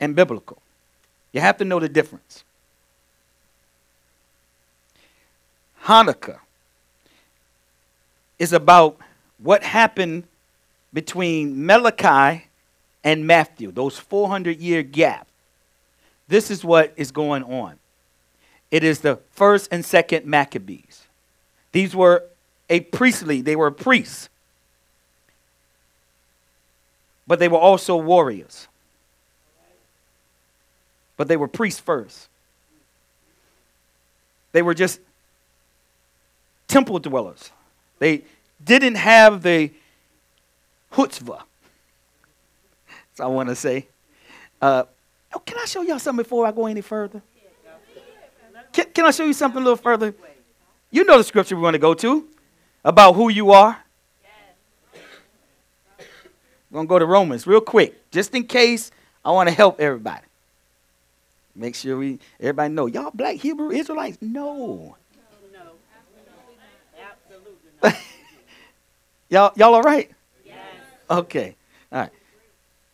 and biblical. You have to know the difference. Hanukkah is about what happened between Malachi and Matthew, those 400 year gap. This is what is going on. It is the first and second Maccabees. These were a priestly, they were priests, but they were also warriors. But they were priests first. They were just temple dwellers. They didn't have the chutzpah. That's I want to say. Uh, oh, can I show y'all something before I go any further? Can, can I show you something a little further? You know the scripture we're going to go to about who you are. We're going to go to Romans real quick, just in case I want to help everybody. Make sure we everybody know y'all black Hebrew Israelites. No. Absolutely. Y'all, y'all all right? Yes. Okay. All right.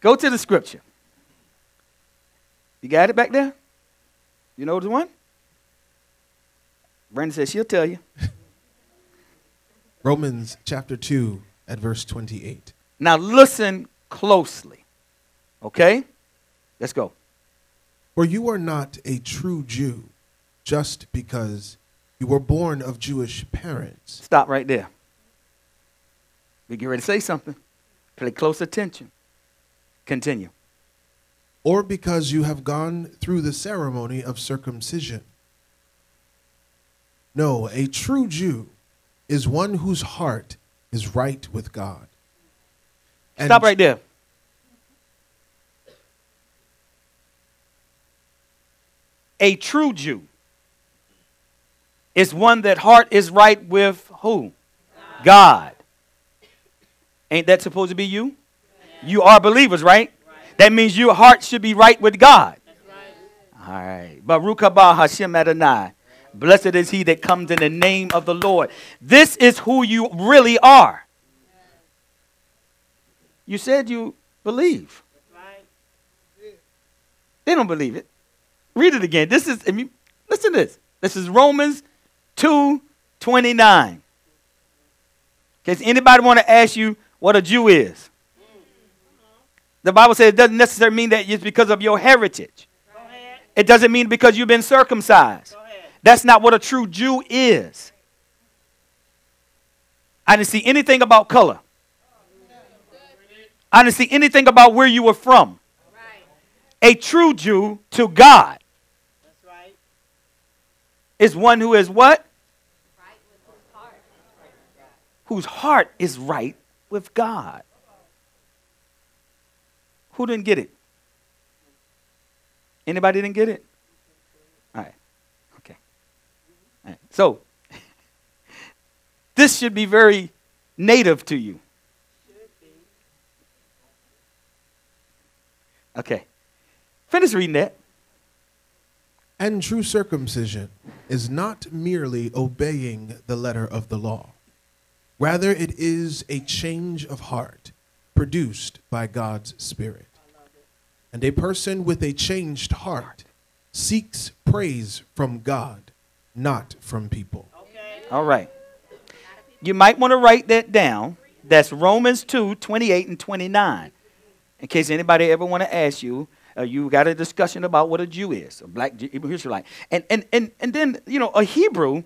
Go to the scripture. You got it back there? You know the one? Brandon says she'll tell you. Romans chapter 2 at verse 28. Now listen closely. Okay? Let's go. For you are not a true Jew just because you were born of Jewish parents. Stop right there. We get ready to say something. Pay close attention. Continue. Or because you have gone through the ceremony of circumcision. No, a true Jew is one whose heart is right with God. And Stop right there. A true Jew is one that heart is right with who? God. God. Ain't that supposed to be you? Yeah. You are believers, right? right? That means your heart should be right with God. Right. All right. Baruch haba Hashem Adonai. Blessed is he that comes in the name of the Lord. This is who you really are. You said you believe. They don't believe it. Read it again. This is, listen to this. This is Romans 2 29. Does anybody want to ask you what a Jew is? The Bible says it doesn't necessarily mean that it's because of your heritage. It doesn't mean because you've been circumcised. That's not what a true Jew is. I didn't see anything about color. I didn't see anything about where you were from. A true Jew to God is one who is what? Whose heart is right with God. Who didn't get it? Anybody didn't get it? All right. Okay. All right. So, this should be very native to you. Okay. Finish reading that. And true circumcision is not merely obeying the letter of the law. Rather, it is a change of heart produced by God's Spirit. And a person with a changed heart seeks praise from God, not from people. All right. You might want to write that down. That's Romans 2 28 and 29. In case anybody ever want to ask you, uh, you got a discussion about what a Jew is, a black Hebrew Israelite. And, and, and, and then, you know, a Hebrew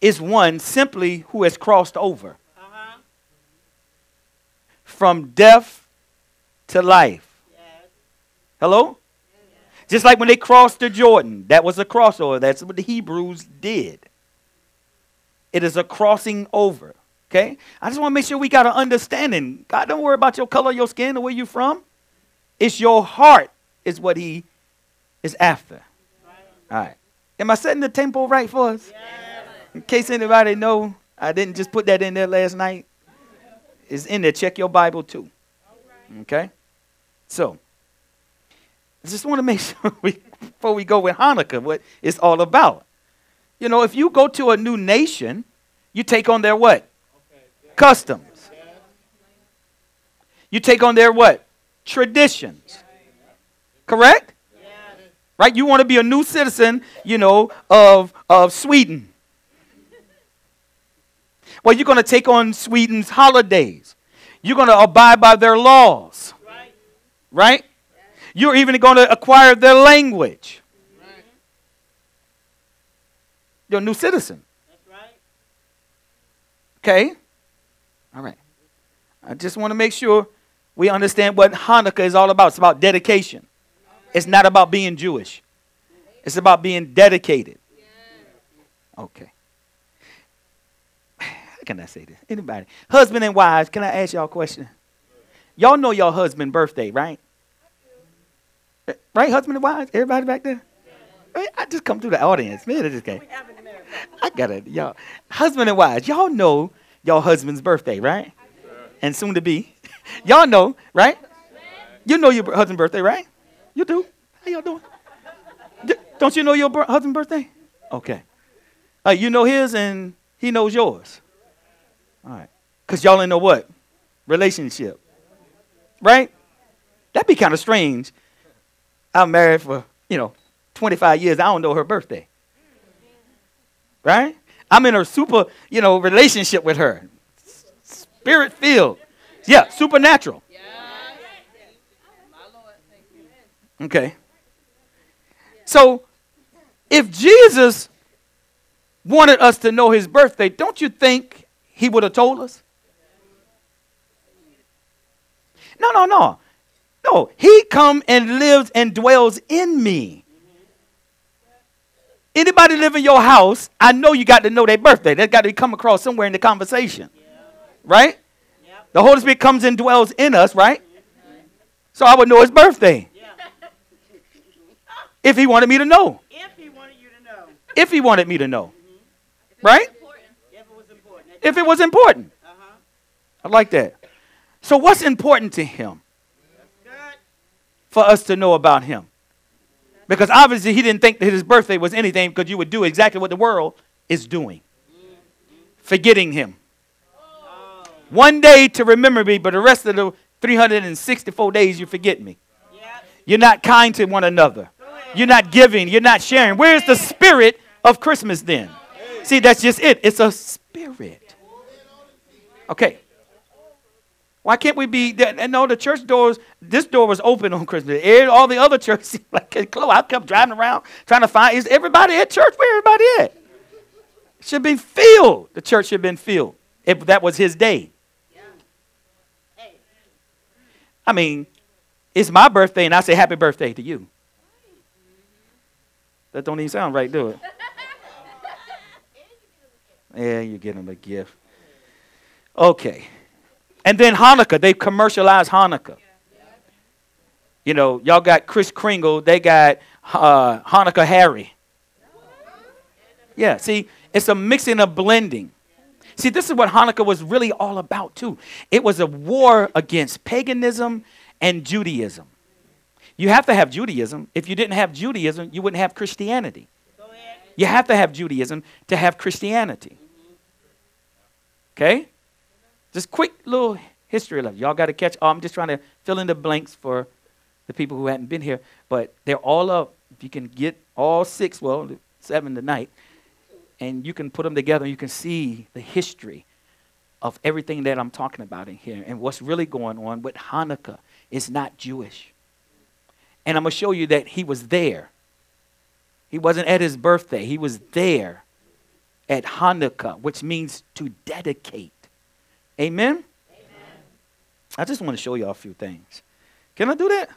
is one simply who has crossed over uh-huh. from death to life. Yes. Hello? Yes. Just like when they crossed the Jordan, that was a crossover. That's what the Hebrews did. It is a crossing over. Okay? I just want to make sure we got an understanding. God, don't worry about your color, your skin, or where you're from. It's your heart is what he is after. All right. Am I setting the tempo right for us? In case anybody know, I didn't just put that in there last night. It's in there. Check your Bible too. Okay? So, I just want to make sure we, before we go with Hanukkah, what it's all about. You know, if you go to a new nation, you take on their what? Customs. You take on their what? Traditions. Correct? Right? You want to be a new citizen, you know, of, of Sweden. Well, you're going to take on Sweden's holidays. You're going to abide by their laws. Right. Right? You're even going to acquire their language. You're a new citizen. That's right. Okay? All right. I just want to make sure we understand what Hanukkah is all about. It's about dedication. It's not about being Jewish. It's about being dedicated. Okay. How can I say this? Anybody? Husband and wives, can I ask y'all a question? Y'all know your husband' birthday, right? Right, husband and wives? Everybody back there? I just come through the audience. Man, I just America. I got it. Y'all, husband and wives, y'all know your husband's birthday, right? And soon to be. Y'all know, right? You know your husband's birthday, right? You do. How y'all doing? Don't you know your husband's birthday? Okay. Uh, you know his and he knows yours. All right. Because y'all ain't know what? Relationship. Right? That'd be kind of strange. I'm married for, you know, 25 years. I don't know her birthday. Right? I'm in a super, you know, relationship with her. Spirit filled. Yeah, supernatural. Okay. So, if Jesus wanted us to know his birthday, don't you think he would have told us? No, no, no. No, he come and lives and dwells in me. Anybody live in your house, I know you got to know their birthday. That got to come across somewhere in the conversation. Right? The Holy Spirit comes and dwells in us, right? So I would know his birthday. If he wanted me to know. If he wanted you to know. If he wanted me to know. Right? If it was important. If it was important. Uh-huh. I like that. So what's important to him for us to know about him? Because obviously he didn't think that his birthday was anything because you would do exactly what the world is doing. Forgetting him. Oh. One day to remember me, but the rest of the 364 days you forget me. Yep. You're not kind to one another. You're not giving. You're not sharing. Where's the spirit of Christmas then? See, that's just it. It's a spirit. Okay. Why can't we be? And no, the church doors. This door was open on Christmas. All the other churches like closed. I kept driving around trying to find. Is everybody at church? Where everybody at? Should be filled. The church should have been filled. If that was his day. I mean, it's my birthday, and I say happy birthday to you. That don't even sound right, do it? Yeah, you get him a gift. Okay. And then Hanukkah, they commercialized Hanukkah. You know, y'all got Kris Kringle, they got uh, Hanukkah Harry. Yeah, see, it's a mixing of blending. See, this is what Hanukkah was really all about, too. It was a war against paganism and Judaism. You have to have Judaism. If you didn't have Judaism, you wouldn't have Christianity. You have to have Judaism to have Christianity. Okay? Just quick little history lesson. Y'all got to catch. Oh, I'm just trying to fill in the blanks for the people who hadn't been here, but they're all up. If you can get all six, well, seven tonight, and you can put them together, and you can see the history of everything that I'm talking about in here and what's really going on with Hanukkah is not Jewish. And I'm going to show you that he was there. He wasn't at his birthday, he was there at Hanukkah, which means to dedicate. Amen? Amen. I just want to show you a few things. Can I do that?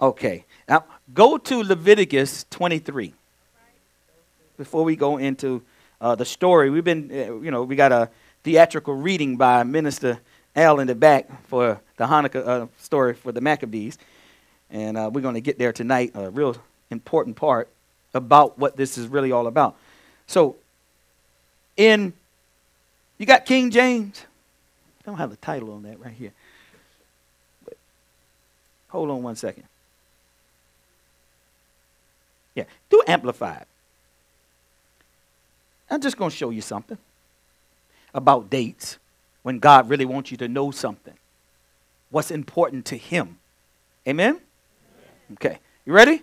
Okay. Now, go to Leviticus 23 before we go into uh, the story. We've been, uh, you know, we got a theatrical reading by Minister Al in the back for the Hanukkah uh, story for the Maccabees. And uh, we're going to get there tonight, a real important part about what this is really all about. So, in, you got King James? I don't have the title on that right here. But hold on one second. Yeah, do Amplified. I'm just going to show you something about dates when God really wants you to know something. What's important to Him. Amen? Okay. You ready?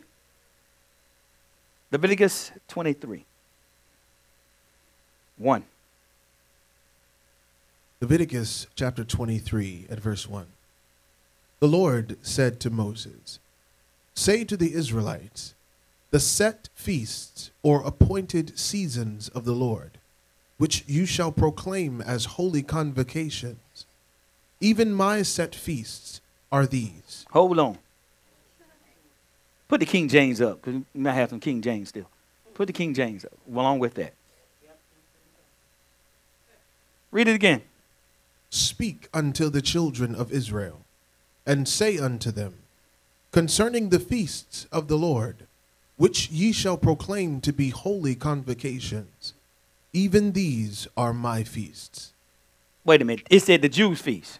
Leviticus 23. 1. Leviticus chapter 23 at verse 1. The Lord said to Moses, Say to the Israelites, the set feasts or appointed seasons of the Lord, which you shall proclaim as holy convocations. Even my set feasts are these. Hold on. Put the King James up, because we might have some King James still. Put the King James up along with that. Read it again. Speak unto the children of Israel, and say unto them, Concerning the feasts of the Lord, which ye shall proclaim to be holy convocations, even these are my feasts. Wait a minute. It said the Jews' feast.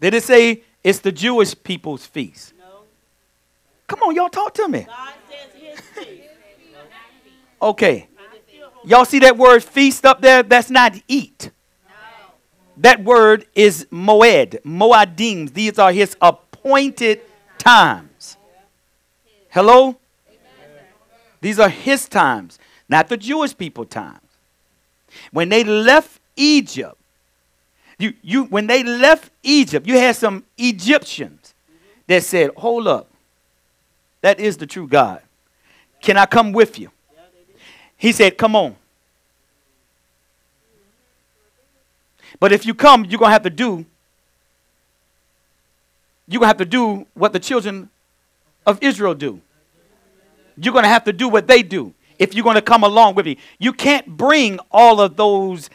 Did it say it's the Jewish people's feast? No. Come on, y'all talk to me. God says. Okay. And it's still holy. Y'all see that word feast up there? That's not eat. That word is moed, moadim. These are his appointed times. Hello? These are his times, not the Jewish people times. When they left Egypt, you, you, when they left Egypt, you had some Egyptians that said, Hold up, that is the true God. Can I come with you? He said, Come on. But if you come, you're going to have to do you're going to have to do what the children of Israel do. You're going to have to do what they do if you're going to come along with me. You can't bring all of those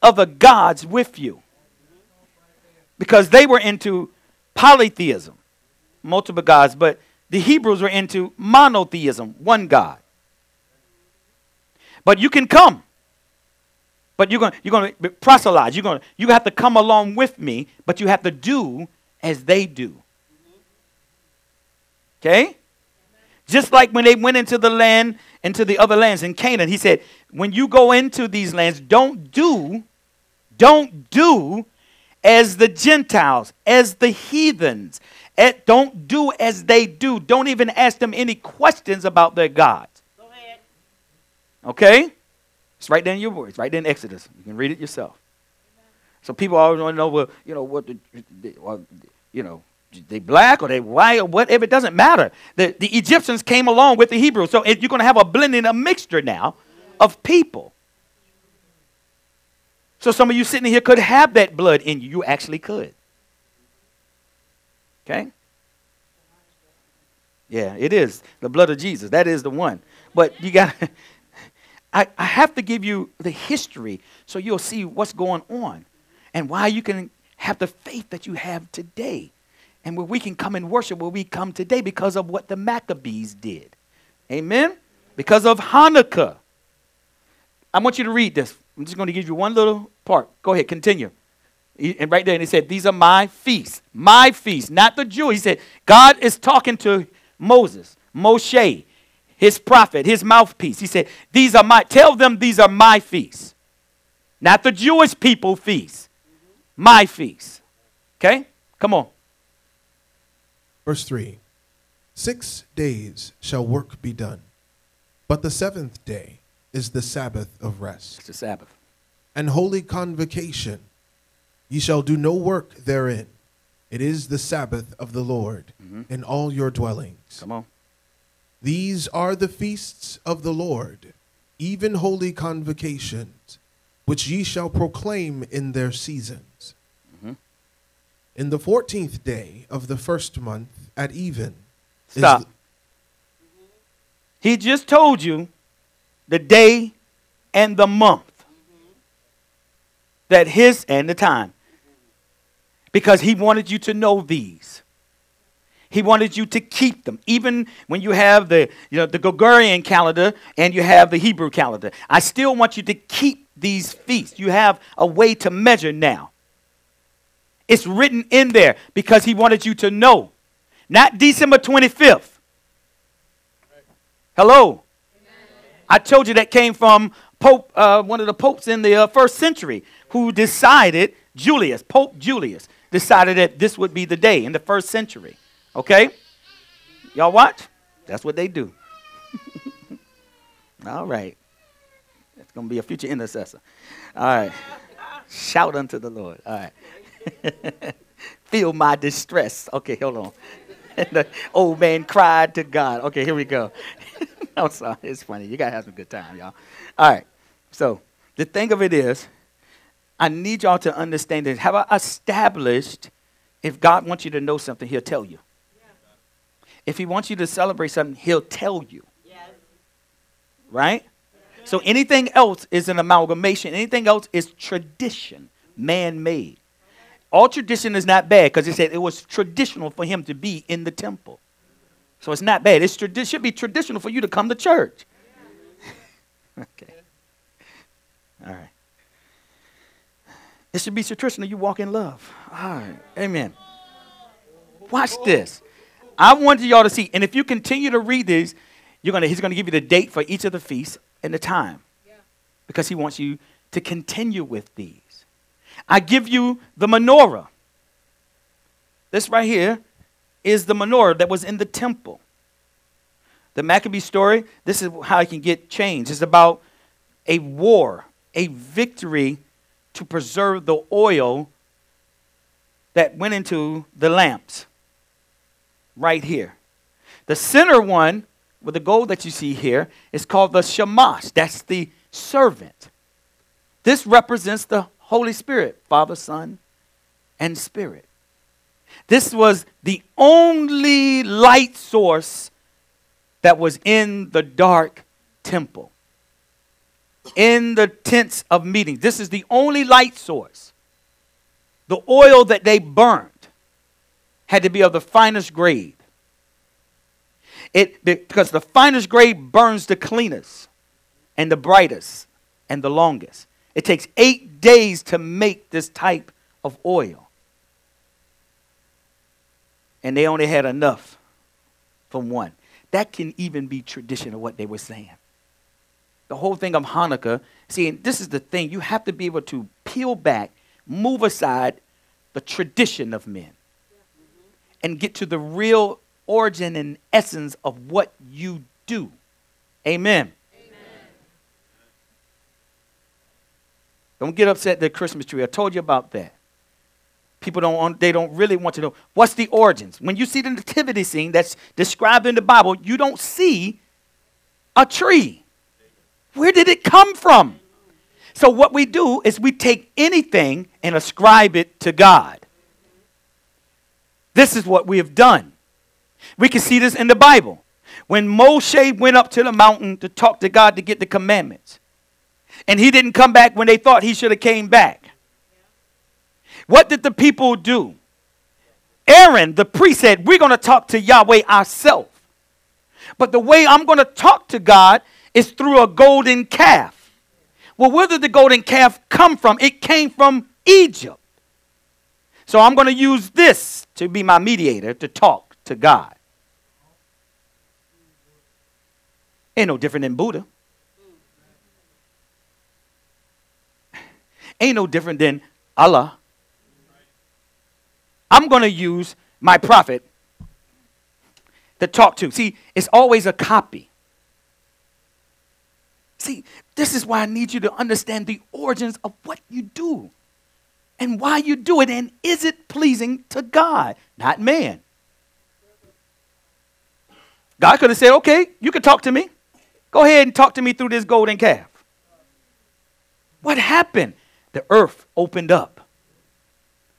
other gods with you because they were into polytheism, multiple gods, but the Hebrews were into monotheism, one God. But you can come. But you're going you're going to proselytize. You're going to you have to come along with me, but you have to do as they do. Okay? Just like when they went into the land, into the other lands in Canaan, he said, when you go into these lands, don't do, don't do as the Gentiles, as the heathens. Eh, Don't do as they do. Don't even ask them any questions about their gods. Go ahead. Okay? It's right there in your words, right there in Exodus. You can read it yourself. So people always want to know, well, you know, what, the, the- well, you know, they black or they white or whatever. It doesn't matter. The, the Egyptians came along with the Hebrews. So it, you're going to have a blending, a mixture now of people. So some of you sitting here could have that blood in you. You actually could. Okay? Yeah, it is the blood of Jesus. That is the one. But you got I, I have to give you the history so you'll see what's going on and why you can have the faith that you have today. And where we can come and worship where we come today because of what the Maccabees did. Amen? Because of Hanukkah. I want you to read this. I'm just going to give you one little part. Go ahead, continue. And right there, and he said, These are my feasts. My feasts, not the Jew. He said, God is talking to Moses, Moshe, his prophet, his mouthpiece. He said, These are my, tell them these are my feasts. Not the Jewish people feasts. My feasts. Okay? Come on. Verse 3 Six days shall work be done, but the seventh day is the Sabbath of rest It's the Sabbath. and holy convocation. Ye shall do no work therein. It is the Sabbath of the Lord mm-hmm. in all your dwellings. Come on. These are the feasts of the Lord, even holy convocations, which ye shall proclaim in their seasons. Mm-hmm. In the fourteenth day of the first month at even. is Stop. the- He just told you the day and the month that his and the time. Because he wanted you to know these. He wanted you to keep them. Even when you have the you know the gregorian calendar and you have the hebrew calendar i still want you to keep these feasts. You have a way to measure now. It's written in there because he wanted you to know. Not december 25th Hello. I told you that came from Pope, uh, one of the popes in the uh, first century, who decided, Julius, Pope Julius, decided that this would be the day in the first century. Okay? Y'all watch? That's what they do. All right. That's going to be a future intercessor. All right. Shout unto the Lord. All right. Feel my distress. Okay, hold on. the old man cried to God. Okay, here we go. I'm sorry. It's funny. You got to have some good time, y'all. All right. So, the thing of it is, I need y'all to understand this. Have I established if God wants you to know something, He'll tell you. If He wants you to celebrate something, He'll tell you. Yes. Right? So anything else is an amalgamation. Anything else is tradition, man made. All tradition is not bad because it said it was traditional for him to be in the temple. So it's not bad. It should be traditional for you to come to church. okay. All right. It should be traditional you walk in love. All right. Amen. Watch this. I wanted y'all to see, and if you continue to read these, you're gonna, he's going to give you the date for each of the feasts and the time because he wants you to continue with these. I give you the menorah. This right here is the menorah that was in the temple. The Maccabee story, this is how it can get changed. It's about a war, a victory to preserve the oil that went into the lamps. Right here. The center one with the gold that you see here is called the shamash. That's the servant. This represents the Holy Spirit, Father, Son, and Spirit. This was the only light source that was in the dark temple, in the tents of meeting. This is the only light source. The oil that they burned had to be of the finest grade. It, because the finest grade burns the cleanest and the brightest and the longest. It takes eight days to make this type of oil. And they only had enough from one. That can even be tradition of what they were saying. The whole thing of Hanukkah, see, this is the thing. You have to be able to peel back, move aside the tradition of men, and get to the real origin and essence of what you do. Amen. Don't get upset at the Christmas tree. I told you about that. People don't they don't really want to know what's the origins. When you see the nativity scene that's described in the Bible, you don't see a tree. Where did it come from? So what we do is we take anything and ascribe it to God. This is what we have done. We can see this in the Bible. When Moshe went up to the mountain to talk to God to get the commandments, and he didn't come back when they thought he should have came back. What did the people do? Aaron, the priest, said, We're going to talk to Yahweh ourselves. But the way I'm going to talk to God is through a golden calf. Well, where did the golden calf come from? It came from Egypt. So I'm going to use this to be my mediator to talk to God. Ain't no different than Buddha. Ain't no different than Allah. I'm going to use my prophet to talk to. See, it's always a copy. See, this is why I need you to understand the origins of what you do and why you do it and is it pleasing to God, not man. God could have said, okay, you can talk to me. Go ahead and talk to me through this golden calf. What happened? The earth opened up,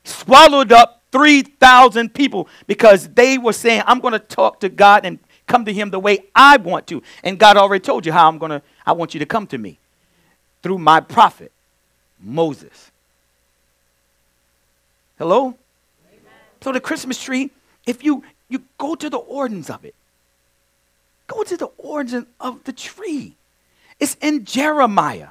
swallowed up 3,000 people because they were saying, I'm going to talk to God and come to him the way I want to. And God already told you how I'm going to, I want you to come to me through my prophet, Moses. Hello? Amen. So the Christmas tree, if you, you go to the origins of it, go to the origin of the tree. It's in Jeremiah.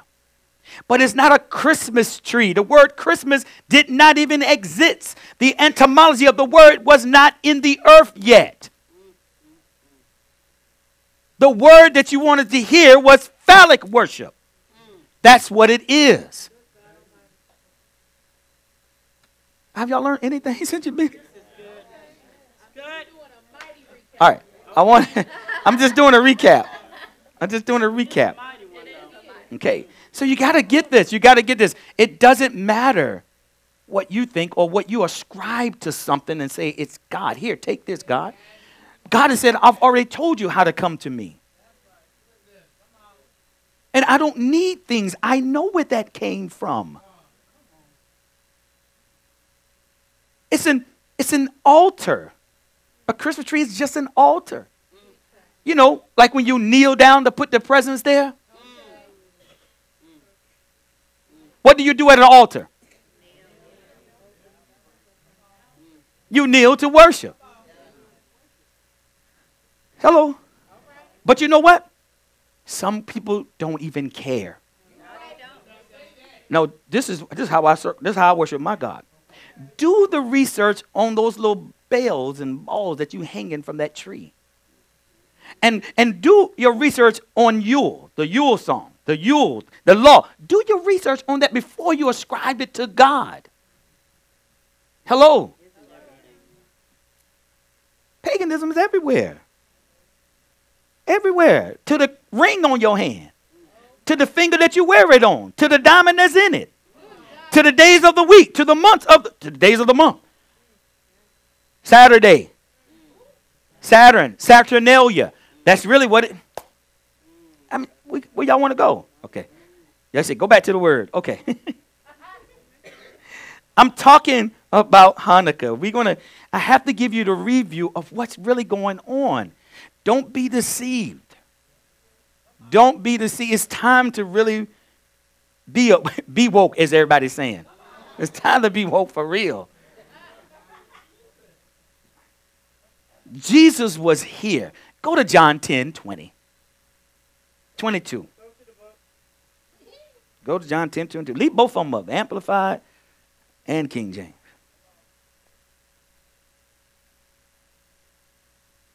But it's not a Christmas tree. The word Christmas did not even exist. The etymology of the word was not in the earth yet. The word that you wanted to hear was phallic worship. That's what it is. Have y'all learned anything since you've been? All right. I want I'm just doing a recap. I'm just doing a recap. Okay. So you got to get this. You got to get this. It doesn't matter what you think or what you ascribe to something and say it's God. Here, take this, God. God has said, I've already told you how to come to me. And I don't need things. I know where that came from. It's an it's an altar. A Christmas tree is just an altar. You know, like when you kneel down to put the presents there. What do you do at an altar? You kneel to worship. Hello. But you know what? Some people don't even care. No, this is this is how I this is how I worship my God. Do the research on those little bells and balls that you hanging from that tree. And and do your research on Yule, the Yule song, the Yule, the law. Do your research on that before you ascribe it to God. Hello. Paganism is everywhere. Everywhere. To the ring on your hand, to the finger that you wear it on, to the diamond that's in it, to the days of the week, to the months of the, to the days of the month. Saturday, Saturn, Saturnalia. That's really what it. We, where y'all want to go? Okay, yes, go back to the word. Okay. I'm talking about Hanukkah. We're gonna. I have to give you the review of what's really going on. Don't be deceived. Don't be deceived. It's time to really be be woke, as everybody's saying. It's time to be woke for real. Jesus was here. Go to John 10, 20. 22. Go to John 10, 22. Leave both of them up, Amplified and King James.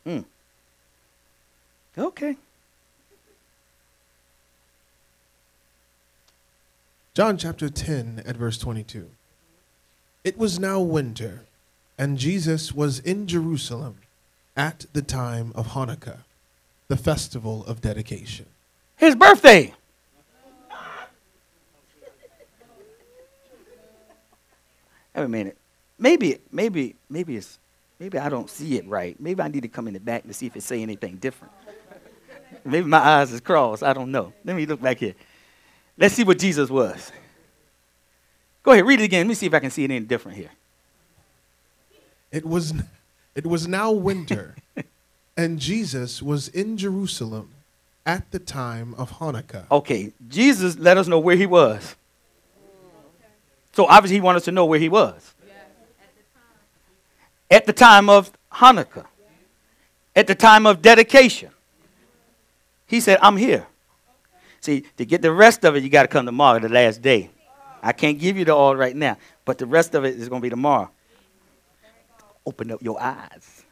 Hmm. Okay. John chapter 10 at verse 22. It was now winter, and Jesus was in Jerusalem at the time of Hanukkah, the festival of dedication. His birthday. Wait a minute. Maybe, maybe, maybe it's, maybe I don't see it right. Maybe I need to come in the back to see if it say anything different. maybe my eyes is crossed. I don't know. Let me look back here. Let's see what Jesus was. Go ahead, read it again. Let me see if I can see it any different here. It was, it was now winter, and Jesus was in Jerusalem at the time of Hanukkah. Okay, Jesus let us know where he was. So obviously he wanted us to know where he was. At the time of Hanukkah. At the time of dedication. He said, I'm here. See, to get the rest of it, you got to come tomorrow, the last day. I can't give you the all right now, but the rest of it is going to be tomorrow. Open up your eyes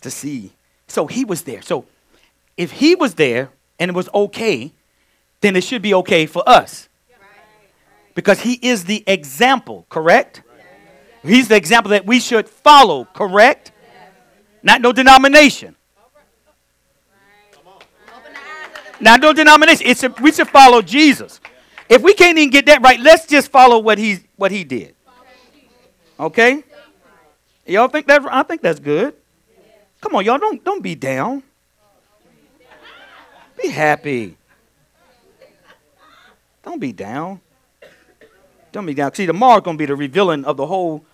to see. So he was there. So if he was there and it was okay, then it should be okay for us. Because he is the example, correct? He's the example that we should follow, correct? Not no denomination. Not no denomination. It's a, we should follow Jesus. If we can't even get that right, let's just follow what he what he did. Okay? Y'all think that I think that's good. Come on, y'all don't don't be down. Be happy. Don't be down. Don't be down. See, tomorrow's gonna be the revealing of the whole.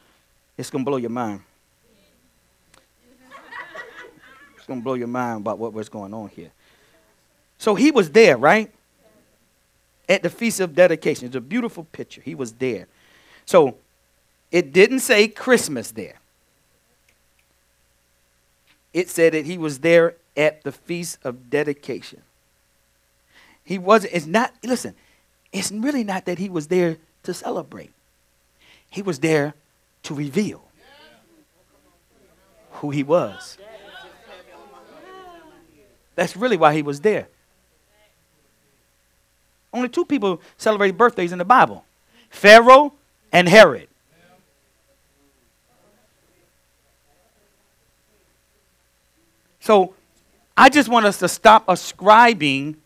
It's gonna blow your mind. It's gonna blow your mind about what was going on here. So he was there, right? At the feast of dedication. It's a beautiful picture. He was there. So it didn't say Christmas there. It said that he was there at the feast of dedication. He wasn't, it's not, listen, it's really not that he was there to celebrate. He was there to reveal who he was. That's really why he was there. Only two people celebrate birthdays in the Bible Pharaoh and Herod. So I just want us to stop ascribing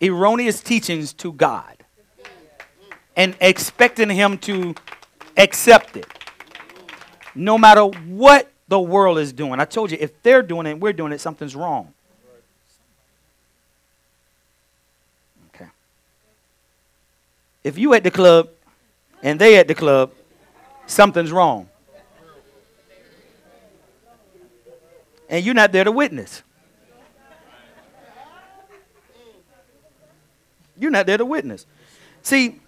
erroneous teachings to God and expecting Him to accept it. No matter what the world is doing. I told you, if they're doing it, and we're doing it, something's wrong. Okay. If you at the club and they at the club, something's wrong. And you're not there to witness. You're not there to witness. See,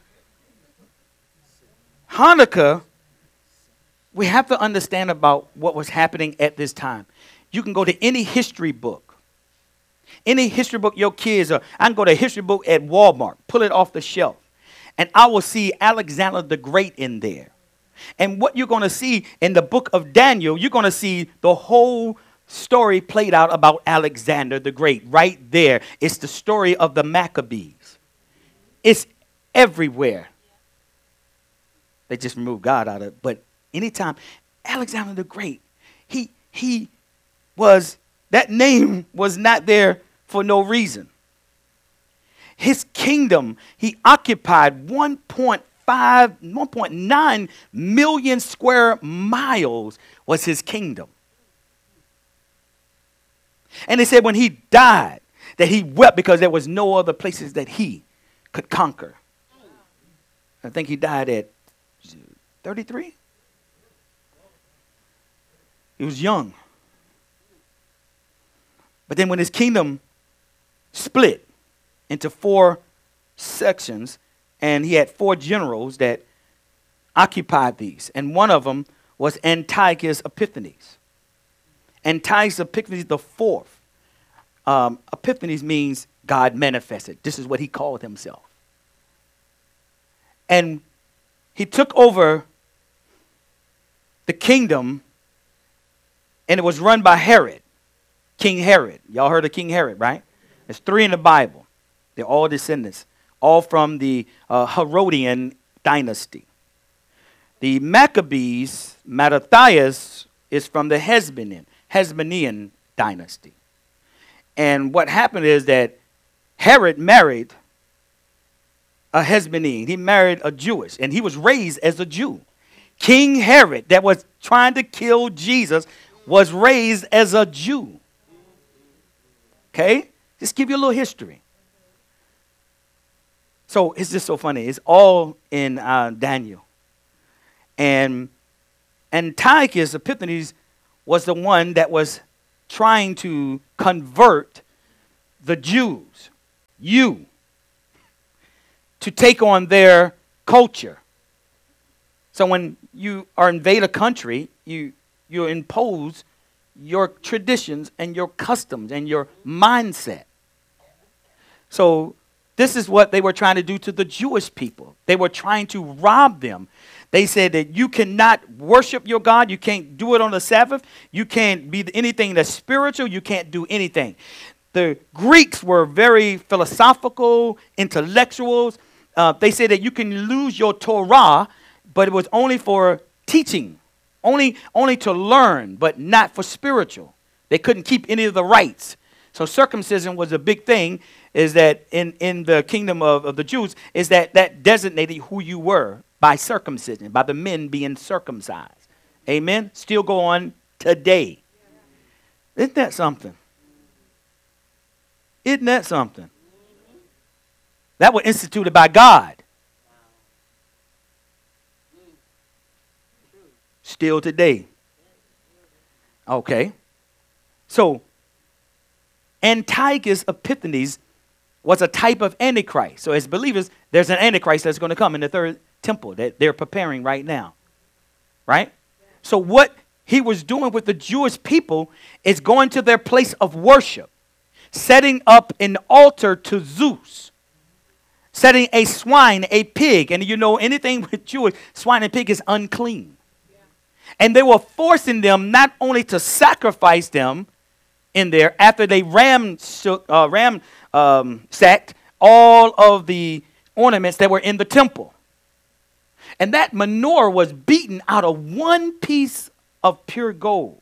Hanukkah, we have to understand about what was happening at this time. You can go to any history book, any history book your kids are. I can go to a history book at Walmart, pull it off the shelf, and I will see Alexander the Great in there. And what you're going to see in the book of Daniel, you're going to see the whole story played out about Alexander the Great. Right there, it's the story of the Maccabees. It's everywhere. They just removed God out of it. But anytime, Alexander the Great, he he was that name was not there for no reason. His kingdom, he occupied 1.5, 1.9 million square miles was his kingdom. And they said when he died, that he wept because there was no other places that he could conquer. I think he died at 33? He was young. But then when his kingdom split into four sections, and he had four generals that occupied these, and one of them was Antiochus Epiphanes. Antiochus Epiphanes the fourth. Um, Epiphanes means God manifested. This is what he called himself. And he took over the kingdom, and it was run by Herod, King Herod. Y'all heard of King Herod, right? There's three in the Bible. They're all descendants, all from the uh, Herodian dynasty. The Maccabees, Mattathias, is from the Hasmonean, Hasmonean dynasty. And what happened is that Herod married a Hasmonean. He married a Jewish, and he was raised as a Jew. King Herod, that was trying to kill Jesus, was raised as a Jew. Okay? Just give you a little history. So it's just so funny. It's all in uh, Daniel. And Antiochus Epiphanes was the one that was trying to convert the Jews, you, to take on their culture. So when you are invade a country, you you impose your traditions and your customs and your mindset. So this is what they were trying to do to the Jewish people. They were trying to rob them. They said that you cannot worship your God. You can't do it on the Sabbath. You can't be anything that's spiritual. You can't do anything. The Greeks were very philosophical, intellectuals. Uh, they said that you can lose your Torah, but it was only for teaching, only, only to learn, but not for spiritual. They couldn't keep any of the rites. So circumcision was a big thing, is that in, in the kingdom of, of the Jews, is that that designated who you were by circumcision, by the men being circumcised. Amen? Still go on today. Isn't that something? Isn't that something? That was instituted by God. Still today. Okay. So, Antiochus Epiphanes was a type of Antichrist. So, as believers, there's an Antichrist that's going to come in the third temple that they're preparing right now. Right? So, what he was doing with the Jewish people is going to their place of worship, setting up an altar to Zeus, setting a swine, a pig, and you know anything with Jewish, swine and pig is unclean. And they were forcing them not only to sacrifice them in there after they ram, uh, ram um, sacked all of the ornaments that were in the temple. And that menorah was beaten out of one piece of pure gold.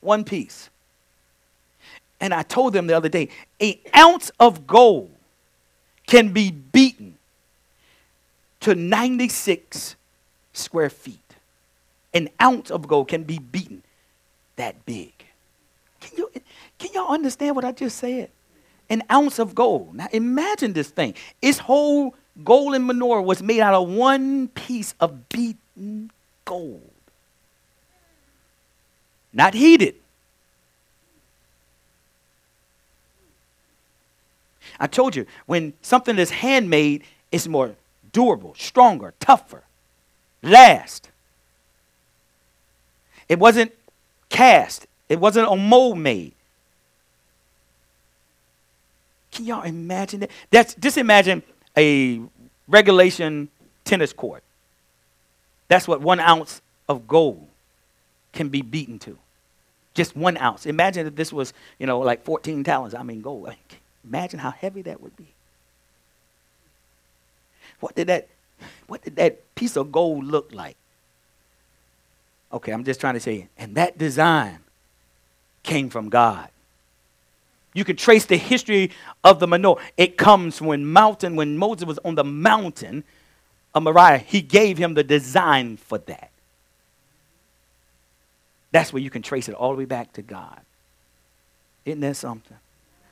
One piece. And I told them the other day, an ounce of gold can be beaten to 96 square feet. An ounce of gold can be beaten that big. Can, you, can y'all understand what I just said? An ounce of gold. Now imagine this thing. Its whole golden menorah was made out of one piece of beaten gold. Not heated. I told you, when something is handmade, it's more durable, stronger, tougher, last. It wasn't cast, it wasn't a mold made. Can y'all imagine that? That's just imagine a regulation tennis court. That's what one ounce of gold can be beaten to. Just one ounce. Imagine if this was, you know, like 14 talents. I mean, gold. Imagine how heavy that would be. What did that, what did that piece of gold look like? Okay, I'm just trying to say, and that design came from God. You can trace the history of the menorah. It comes when mountain, when Moses was on the mountain of Moriah, he gave him the design for that. That's where you can trace it all the way back to God. Isn't that something?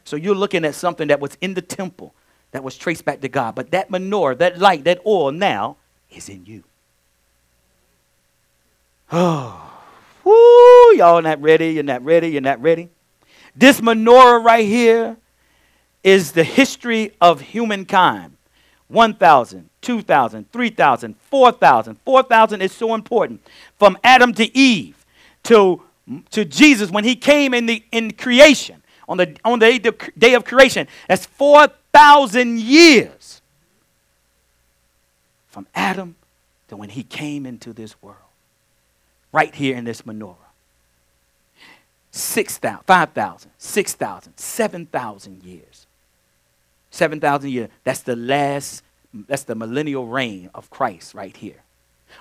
So you're looking at something that was in the temple that was traced back to God. But that menorah, that light, that oil now is in you. Oh, woo, y'all not ready, you're not ready, you're not ready. This menorah right here is the history of humankind. 1,000, 2,000, 3,000, 4,000. 4,000 is so important. From Adam to Eve to, to Jesus when he came in, the, in creation, on the, on the day of creation. That's 4,000 years. From Adam to when he came into this world. Right here in this menorah. 6,000, 5,000, 6,000, 7,000 years. 7,000 years. That's the last, that's the millennial reign of Christ right here.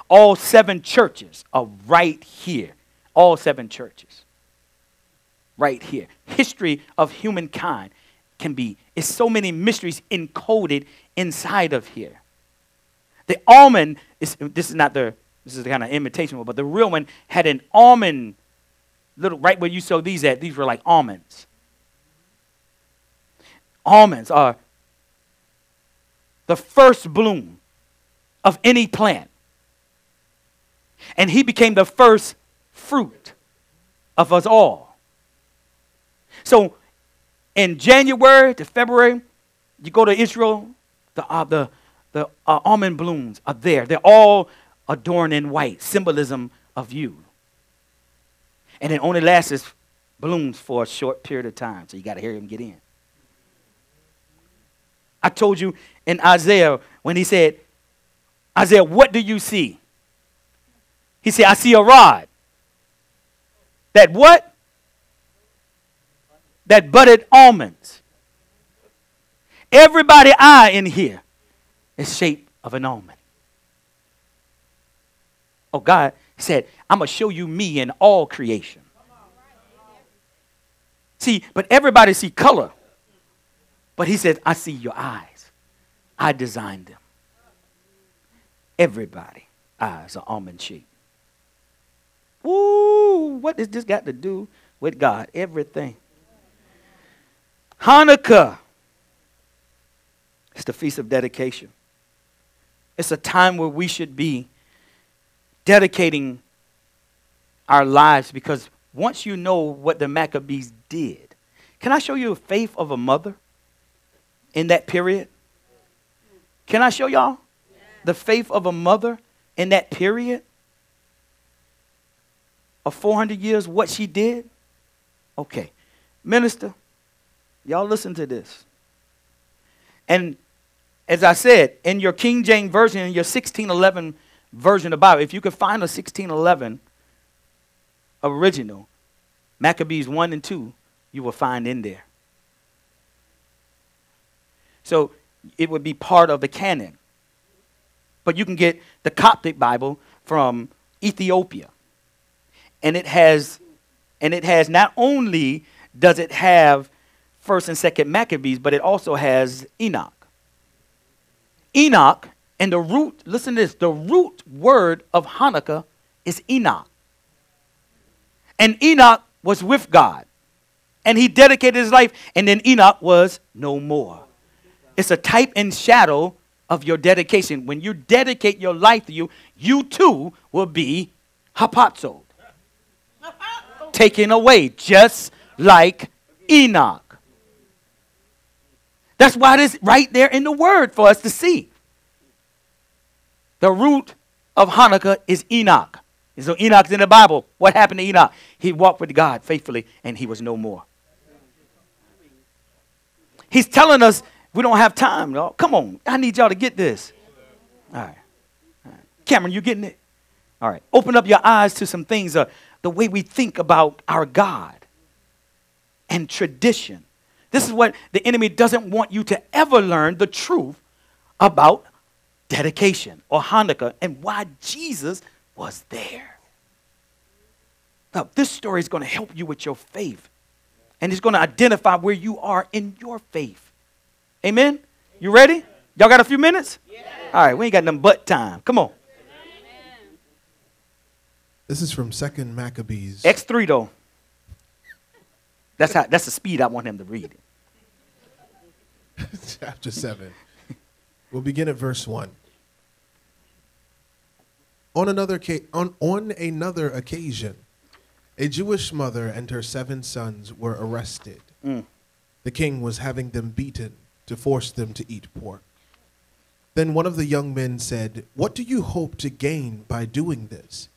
All seven churches are right here. All seven churches. Right here. History of humankind can be, it's so many mysteries encoded inside of here. The almond, is, this is not the, this is the kind of imitation one, but the real one had an almond little right where you saw these at, these were like almonds. Almonds are the first bloom of any plant. And he became the first fruit of us all. So in January to February, you go to Israel, the, uh, the, the uh, almond blooms are there. They're all adorned in white, symbolism of you. And it only lasts blooms for a short period of time, so you got to hear him get in. I told you in Isaiah when he said, Isaiah, what do you see? He said, I see a rod. That what? That budded almonds. Everybody eye in here is shape of an almond. Oh, God said, I'm going to show you me in all creation. See, but everybody see color. But he said, I see your eyes. I designed them. Everybody eyes are almond shaped. Woo! What does this got to do with God? Everything. Hanukkah. It's the feast of dedication. It's a time where we should be dedicating our lives because once you know what the Maccabees did, can I show you the faith of a mother in that period? Can I show y'all the faith of a mother in that period of 400 years, what she did? Okay. Minister, y'all listen to this. And as I said, in your King James Version, in your 1611 version of the Bible, if you could find a 1611 original, Maccabees 1 and 2, you will find in there. So it would be part of the canon. But you can get the Coptic Bible from Ethiopia. And it has and it has not only does it have first and second Maccabees, but it also has Enoch. Enoch and the root, listen to this, the root word of Hanukkah is Enoch. And Enoch was with God. And he dedicated his life, and then Enoch was no more. It's a type and shadow of your dedication. When you dedicate your life to you, you too will be harpazo, taken away, just like Enoch. That's why it is right there in the word for us to see. The root of Hanukkah is Enoch. And so Enoch's in the Bible. What happened to Enoch? He walked with God faithfully and he was no more. He's telling us we don't have time. No? Come on. I need y'all to get this. All right. All right. Cameron, you getting it? All right. Open up your eyes to some things, uh, the way we think about our God and tradition. This is what the enemy doesn't want you to ever learn the truth about dedication or Hanukkah and why Jesus was there. Now, this story is going to help you with your faith, and it's going to identify where you are in your faith. Amen? You ready? Y'all got a few minutes? All right, we ain't got nothing but time. Come on. This is from Second Maccabees. X3 though. That's how that's the speed I want him to read chapter 7. We'll begin at verse 1. On another, on, on another occasion, a Jewish mother and her seven sons were arrested. Mm. The king was having them beaten to force them to eat pork. Then one of the young men said, What do you hope to gain by doing this?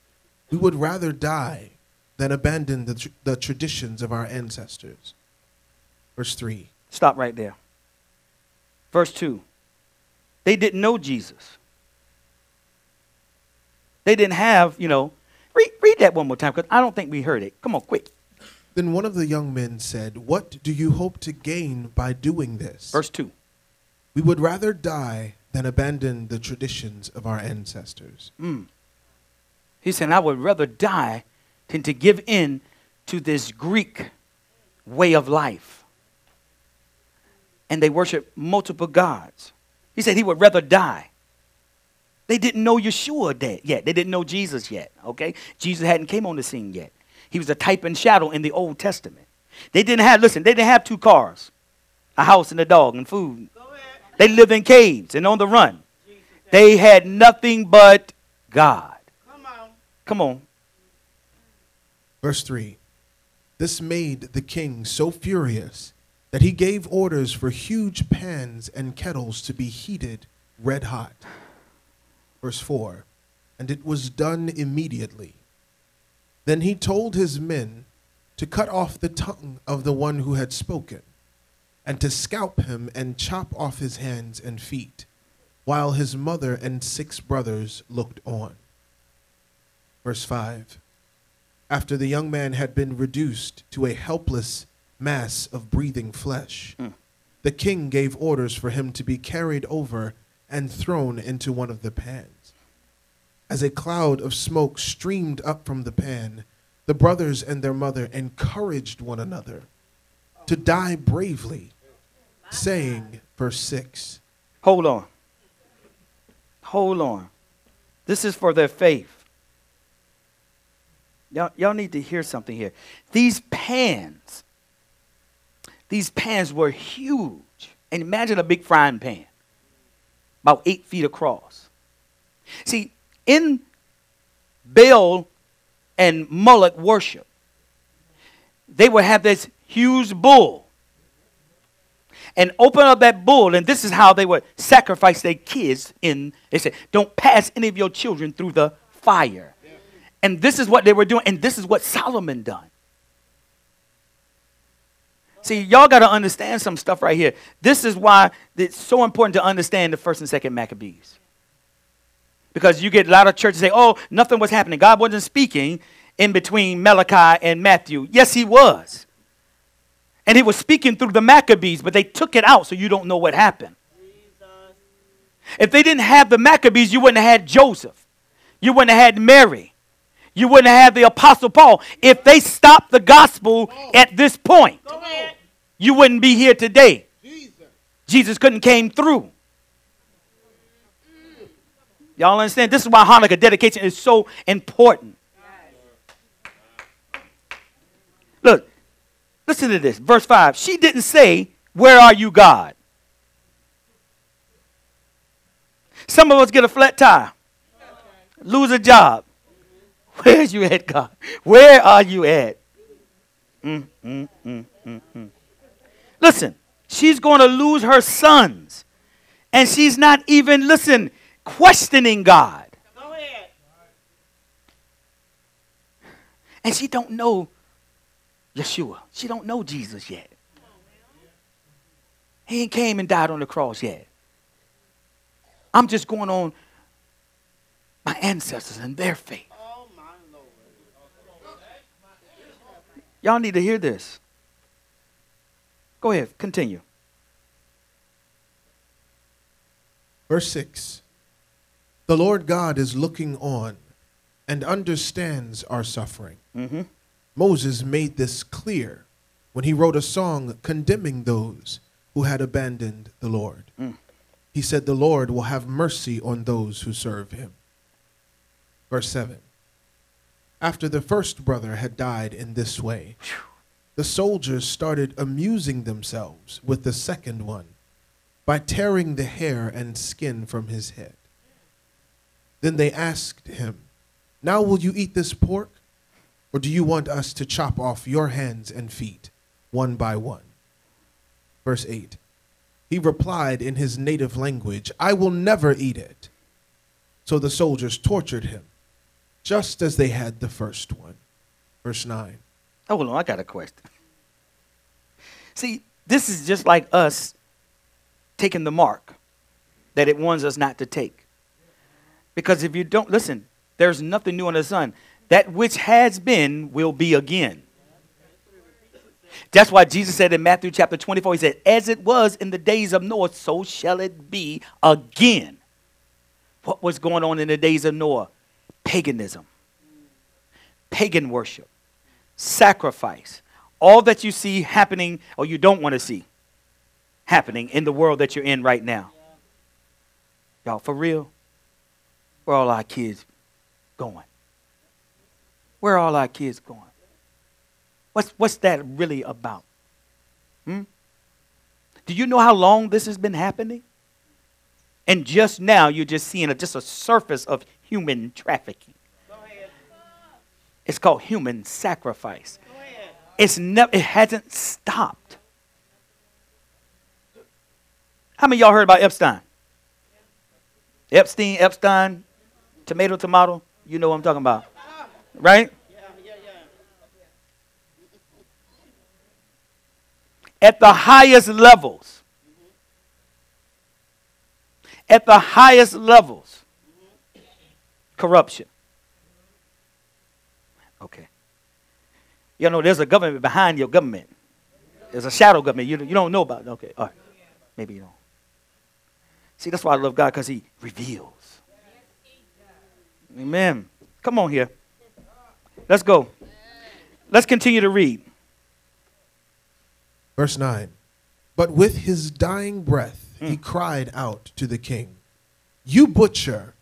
We would rather die than abandon the, tr- the traditions of our ancestors. Verse 3. Stop right there. Verse 2. They didn't know Jesus. They didn't have, you know, read, read that one more time because I don't think we heard it. Come on, quick. Then one of the young men said, What do you hope to gain by doing this? Verse 2. We would rather die than abandon the traditions of our ancestors. Mm. He said, I would rather die than to give in to this Greek way of life. And they worship multiple gods. He said he would rather die. They didn't know Yeshua yet. They didn't know Jesus yet. Okay? Jesus hadn't came on the scene yet. He was a type and shadow in the Old Testament. They didn't have, listen, they didn't have two cars, a house and a dog and food. They lived in caves and on the run. They had nothing but God. Come on. Come on. Verse 3 This made the king so furious that he gave orders for huge pans and kettles to be heated red hot. Verse 4 And it was done immediately. Then he told his men to cut off the tongue of the one who had spoken, and to scalp him and chop off his hands and feet, while his mother and six brothers looked on. Verse 5 After the young man had been reduced to a helpless mass of breathing flesh, Mm. the king gave orders for him to be carried over and thrown into one of the pans. As a cloud of smoke streamed up from the pan, the brothers and their mother encouraged one another to die bravely, saying, verse 6, Hold on. Hold on. This is for their faith. Y'all, y'all need to hear something here. These pans, these pans were huge. And imagine a big frying pan, about eight feet across. See, in Baal and Moloch worship, they would have this huge bull and open up that bull, and this is how they would sacrifice their kids in. They said, Don't pass any of your children through the fire. And this is what they were doing, and this is what Solomon done. See, y'all got to understand some stuff right here. This is why it's so important to understand the first and second Maccabees. Because you get a lot of churches say, oh, nothing was happening. God wasn't speaking in between Malachi and Matthew. Yes, he was. And he was speaking through the Maccabees, but they took it out so you don't know what happened. If they didn't have the Maccabees, you wouldn't have had Joseph. You wouldn't have had Mary. You wouldn't have had the Apostle Paul. If they stopped the gospel at this point, Go. You wouldn't be here today. Jesus couldn't came through. Y'all understand? This is why Hanukkah dedication is so important. Look, listen to this. Verse 5. She didn't say, Where are you, God? Some of us get a flat tire, lose a job. Where's you at, God? Where are you at? Mm, mm, mm, mm, mm. Listen, she's going to lose her sons. And she's not even, listen, questioning God. Go ahead. And she don't know Yeshua. She don't know Jesus yet. He ain't came and died on the cross yet. I'm just going on my ancestors and their faith. Oh, my Lord. Y'all need to hear this. Go ahead, continue. Verse 6 The Lord God is looking on and understands our suffering. Mm-hmm. Moses made this clear when he wrote a song condemning those who had abandoned the Lord. Mm. He said, The Lord will have mercy on those who serve him. Verse 7 After the first brother had died in this way, the soldiers started amusing themselves with the second one by tearing the hair and skin from his head. Then they asked him, Now will you eat this pork? Or do you want us to chop off your hands and feet one by one? Verse 8 He replied in his native language, I will never eat it. So the soldiers tortured him, just as they had the first one. Verse 9 Oh, hold on, I got a question. See, this is just like us taking the mark that it warns us not to take. Because if you don't, listen, there's nothing new under the sun. That which has been will be again. That's why Jesus said in Matthew chapter 24, He said, As it was in the days of Noah, so shall it be again. What was going on in the days of Noah? Paganism, pagan worship, sacrifice, all that you see happening or you don't want to see happening in the world that you're in right now. Y'all, for real? Where all our kids going? Where are all our kids going? What's, what's that really about? Hmm? Do you know how long this has been happening? And just now, you're just seeing a, just a surface of human trafficking. It's called human sacrifice. It's never, it hasn't stopped. How many of y'all heard about Epstein? Epstein, Epstein, tomato, tomato. You know what I'm talking about, right? At the highest levels, at the highest levels, corruption. Okay. You know, there's a government behind your government. There's a shadow government you, you don't know about. it. Okay, all right. Maybe you don't. See, that's why I love God because He reveals. Amen. Come on here. Let's go. Let's continue to read. Verse 9 But with his dying breath, he hmm. cried out to the king, You butcher,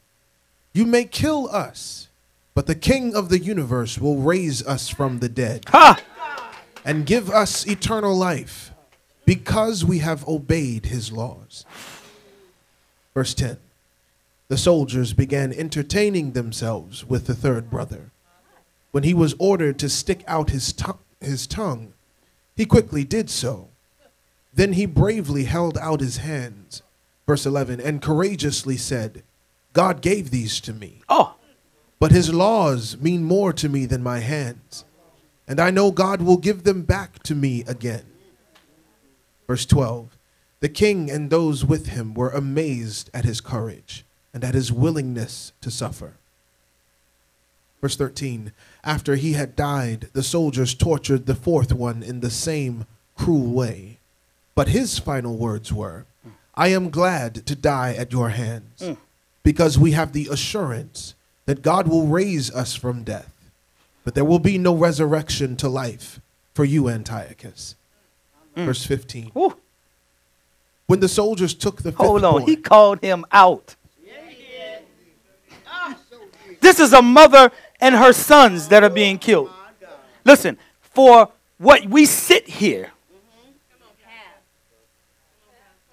you may kill us, but the king of the universe will raise us from the dead Ha! and give us eternal life because we have obeyed his laws. Verse 10 The soldiers began entertaining themselves with the third brother. When he was ordered to stick out his, tongue, his tongue, he quickly did so. Then he bravely held out his hands, verse 11, and courageously said, God gave these to me, Oh, but his laws mean more to me than my hands, and I know God will give them back to me again. Verse 12 The king and those with him were amazed at his courage and at his willingness to suffer. Verse 13 After he had died, the soldiers tortured the fourth one in the same cruel way. But his final words were, I am glad to die at your hands, mm. because we have the assurance that God will raise us from death, But there will be no resurrection to life for you, Antiochus. Verse 15. Whew. When the soldiers took the Hold on. He called him out. Yeah. Ah. This is a mother and her sons that are being killed. Listen, for what we sit here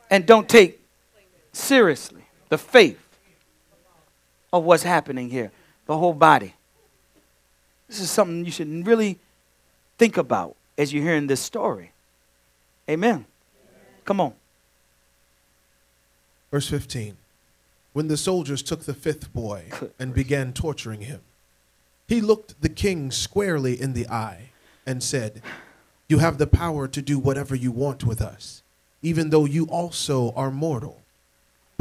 and don't take seriously the faith of what's happening here, the whole body. This is something you should really think about as you're hearing this story. Amen. Come on. verse 15. When the soldiers took the fifth boy and began torturing him, he looked the king squarely in the eye and said, You have the power to do whatever you want with us, even though you also are mortal.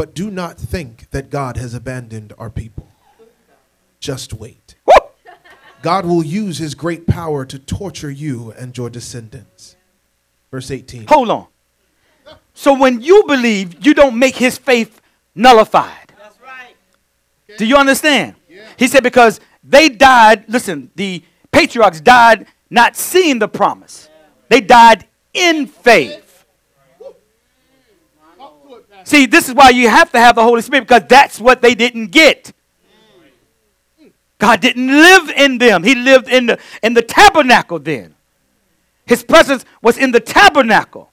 But do not think that God has abandoned our people. Just wait. God will use his great power to torture you and your descendants. Verse 18. Hold on. So when you believe, you don't make his faith nullified. That's right. Do you understand? He said, because they died, listen, the patriarchs died not seeing the promise, they died in faith. See, this is why you have to have the Holy Spirit because that's what they didn't get. God didn't live in them. He lived in the in the tabernacle then. His presence was in the tabernacle.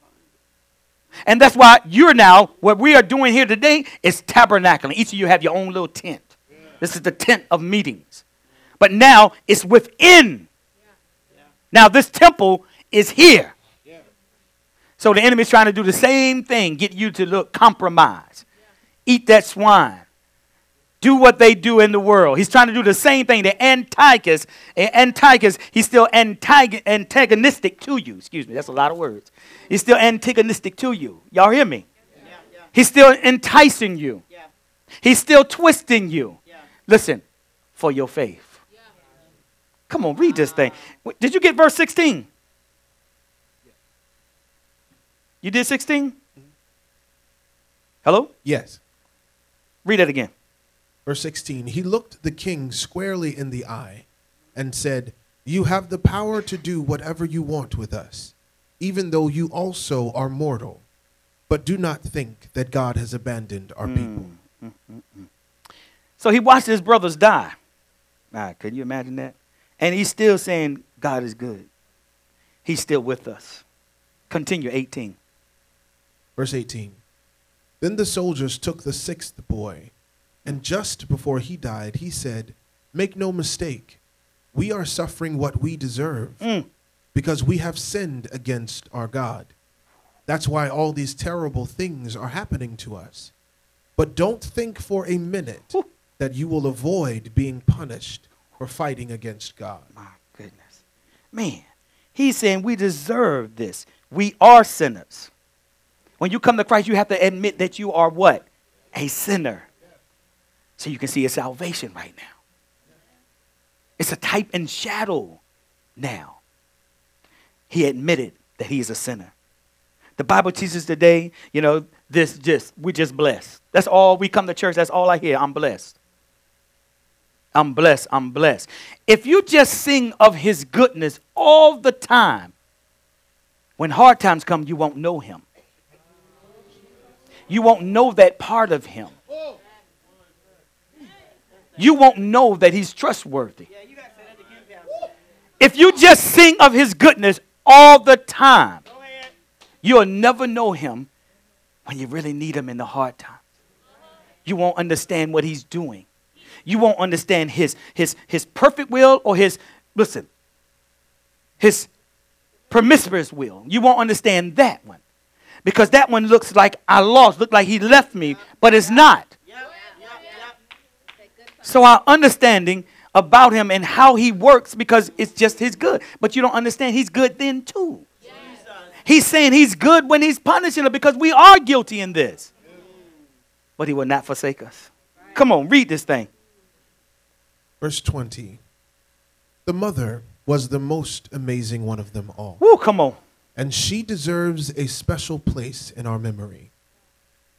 And that's why you're now, what we are doing here today is tabernacling. Each of you have your own little tent. This is the tent of meetings. But now it's within. Now this temple is here. So the enemy's trying to do the same thing, get you to look compromise. Eat that swine. Do what they do in the world. He's trying to do the same thing. The Antiochus, eh, Antiochus, he's still antag- antagonistic to you. Excuse me, that's a lot of words. He's still antagonistic to you. Y'all hear me? Yeah, He's still enticing you. yeah, He's still twisting you. Listen, for your faith. Come on, read this thing. Did you get verse 16? You did 16? Hello? Yes. Read it again. Verse 16 He looked the king squarely in the eye and said, You have the power to do whatever you want with us, even though you also are mortal. But do not think that God has abandoned our people. So he watched his brothers die. Ah, can you imagine that? And he's still saying, God is good. He's still with us. Continue, 18. Verse 18 Then the soldiers took the sixth boy, and just before he died, he said, Make no mistake, we are suffering what we deserve Mm. because we have sinned against our God. That's why all these terrible things are happening to us. But don't think for a minute Whew. that you will avoid being punished for fighting against God. My goodness. Man, he's saying we deserve this. We are sinners. When you come to Christ, you have to admit that you are what? A sinner. So you can see his salvation right now. It's a type and shadow now. He admitted that he is a sinner. The Bible teaches today, you know, this just, we just blessed. That's all we come to church, that's all I hear. I'm blessed. I'm blessed. I'm blessed. If you just sing of his goodness all the time, when hard times come, you won't know him. You won't know that part of him. You won't know that he's trustworthy. If you just sing of his goodness all the time, you'll never know him when you really need him in the hard times. You won't understand what he's doing. You won't understand his his his perfect will or his listen. His promiscuous will. You won't understand that one. Because that one looks like I lost, look like he left me, but it's not. So our understanding about him and how he works because it's just his good. But you don't understand he's good then too. He's saying he's good when he's punishing us because we are guilty in this. But he will not forsake us. Come on, read this thing. Verse 20 The mother was the most amazing one of them all. Woo, come on. And she deserves a special place in our memory.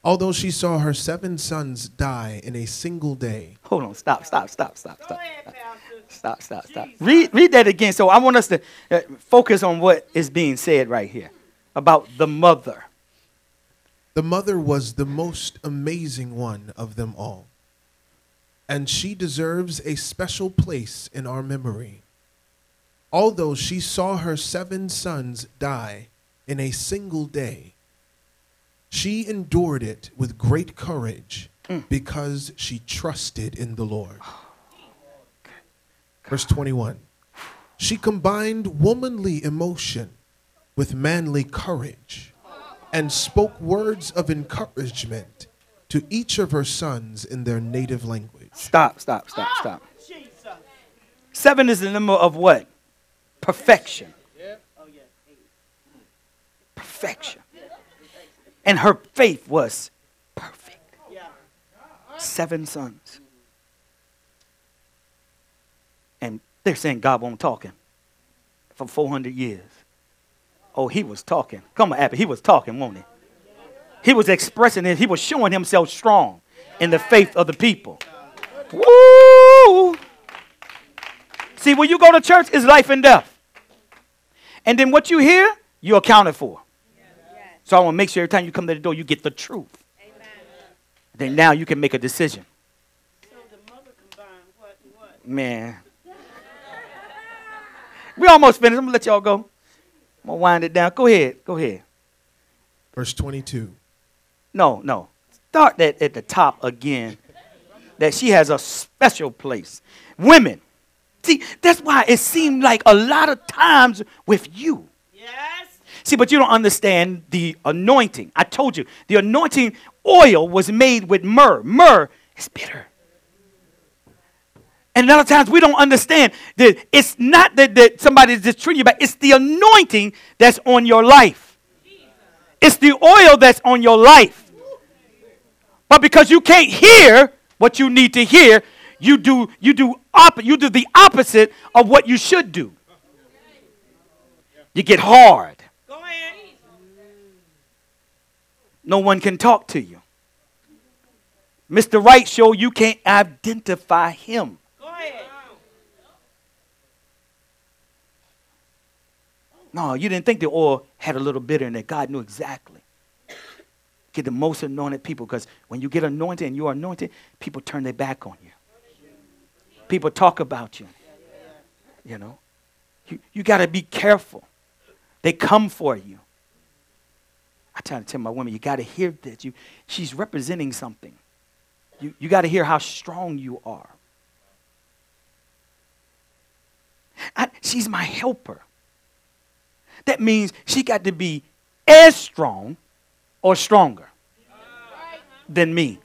Although she saw her seven sons die in a single day, Hold on. Stop, stop, stop, stop, stop. Stop, stop, stop. Read, read that again. So I want us to uh, focus on what is being said right here about the mother. the mother was the most amazing one of them all. And she deserves a special place in our memory. Although she saw her seven sons die in a single day, she endured it with great courage mm. because she trusted in the Lord. Oh, Verse 21 She combined womanly emotion with manly courage and spoke words of encouragement to each of her sons in their native language. Stop, stop, stop, stop. Seven is the number of what? Perfection. Perfection. And her faith was perfect. Seven sons. And they're saying God won't talking for 400 years. Oh, he was talking. Come on, Abby. He was talking, won't he? He was expressing it. He was showing himself strong in the faith of the people. Woo! See, when you go to church, it's life and death. And then what you hear, you're accounted for. So I want to make sure every time you come to the door, you get the truth. Then now you can make a decision. So the mother combined what and what? Man. We almost finished. I'm gonna let y'all go. I'm gonna wind it down. Go ahead. Go ahead. Verse 22 No, no. Start that at the top again. That she has a special place. Women. See, that's why it seemed like a lot of times with you. Yes. See, but you don't understand the anointing. I told you, the anointing oil was made with myrrh. Myrrh is bitter. And a lot of times we don't understand that it's not that, that somebody's just treating you bad, it's the anointing that's on your life. It's the oil that's on your life. But because you can't hear what you need to hear, you do you do op- you do the opposite of what you should do. You get hard. No one can talk to you. Mr. Right show you can't identify him. No, you didn't think the oil had a little bitter in it. God knew exactly. Get the most anointed people because when you get anointed and you're anointed, people turn their back on you. People talk about you. You know, you, you got to be careful. They come for you. I try to tell my women, you got to hear that. You, she's representing something. You, you got to hear how strong you are. I, she's my helper. That means she got to be as strong or stronger than me.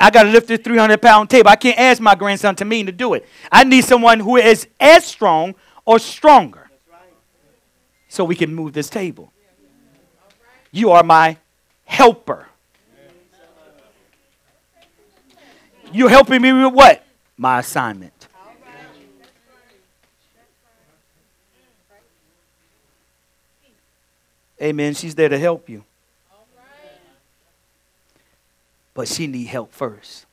I got to lift this 300 pound table. I can't ask my grandson to me to do it. I need someone who is as strong or stronger so we can move this table. You are my helper. You're helping me with what? My assignment. Amen. She's there to help you. But she need help first.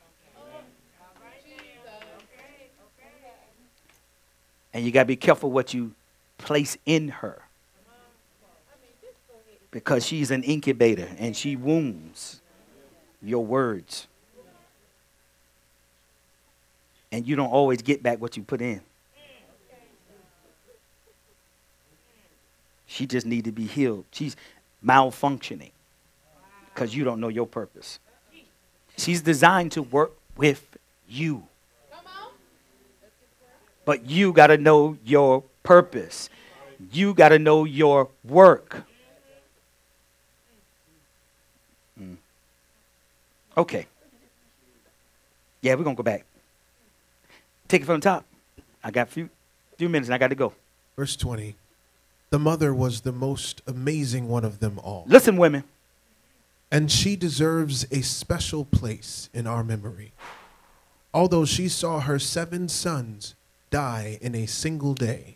And you got to be careful what you place in her. Because she's an incubator and she wounds your words. And you don't always get back what you put in. She just need to be healed. She's malfunctioning because you don't know your purpose. She's designed to work with you. But you got to know your purpose. You got to know your work. Mm. Okay. Yeah, we're going to go back. Take it from the top. I got a few, few minutes and I got to go. Verse 20 The mother was the most amazing one of them all, Listen, women. And she deserves a special place in our memory. Although she saw her seven sons die in a single day,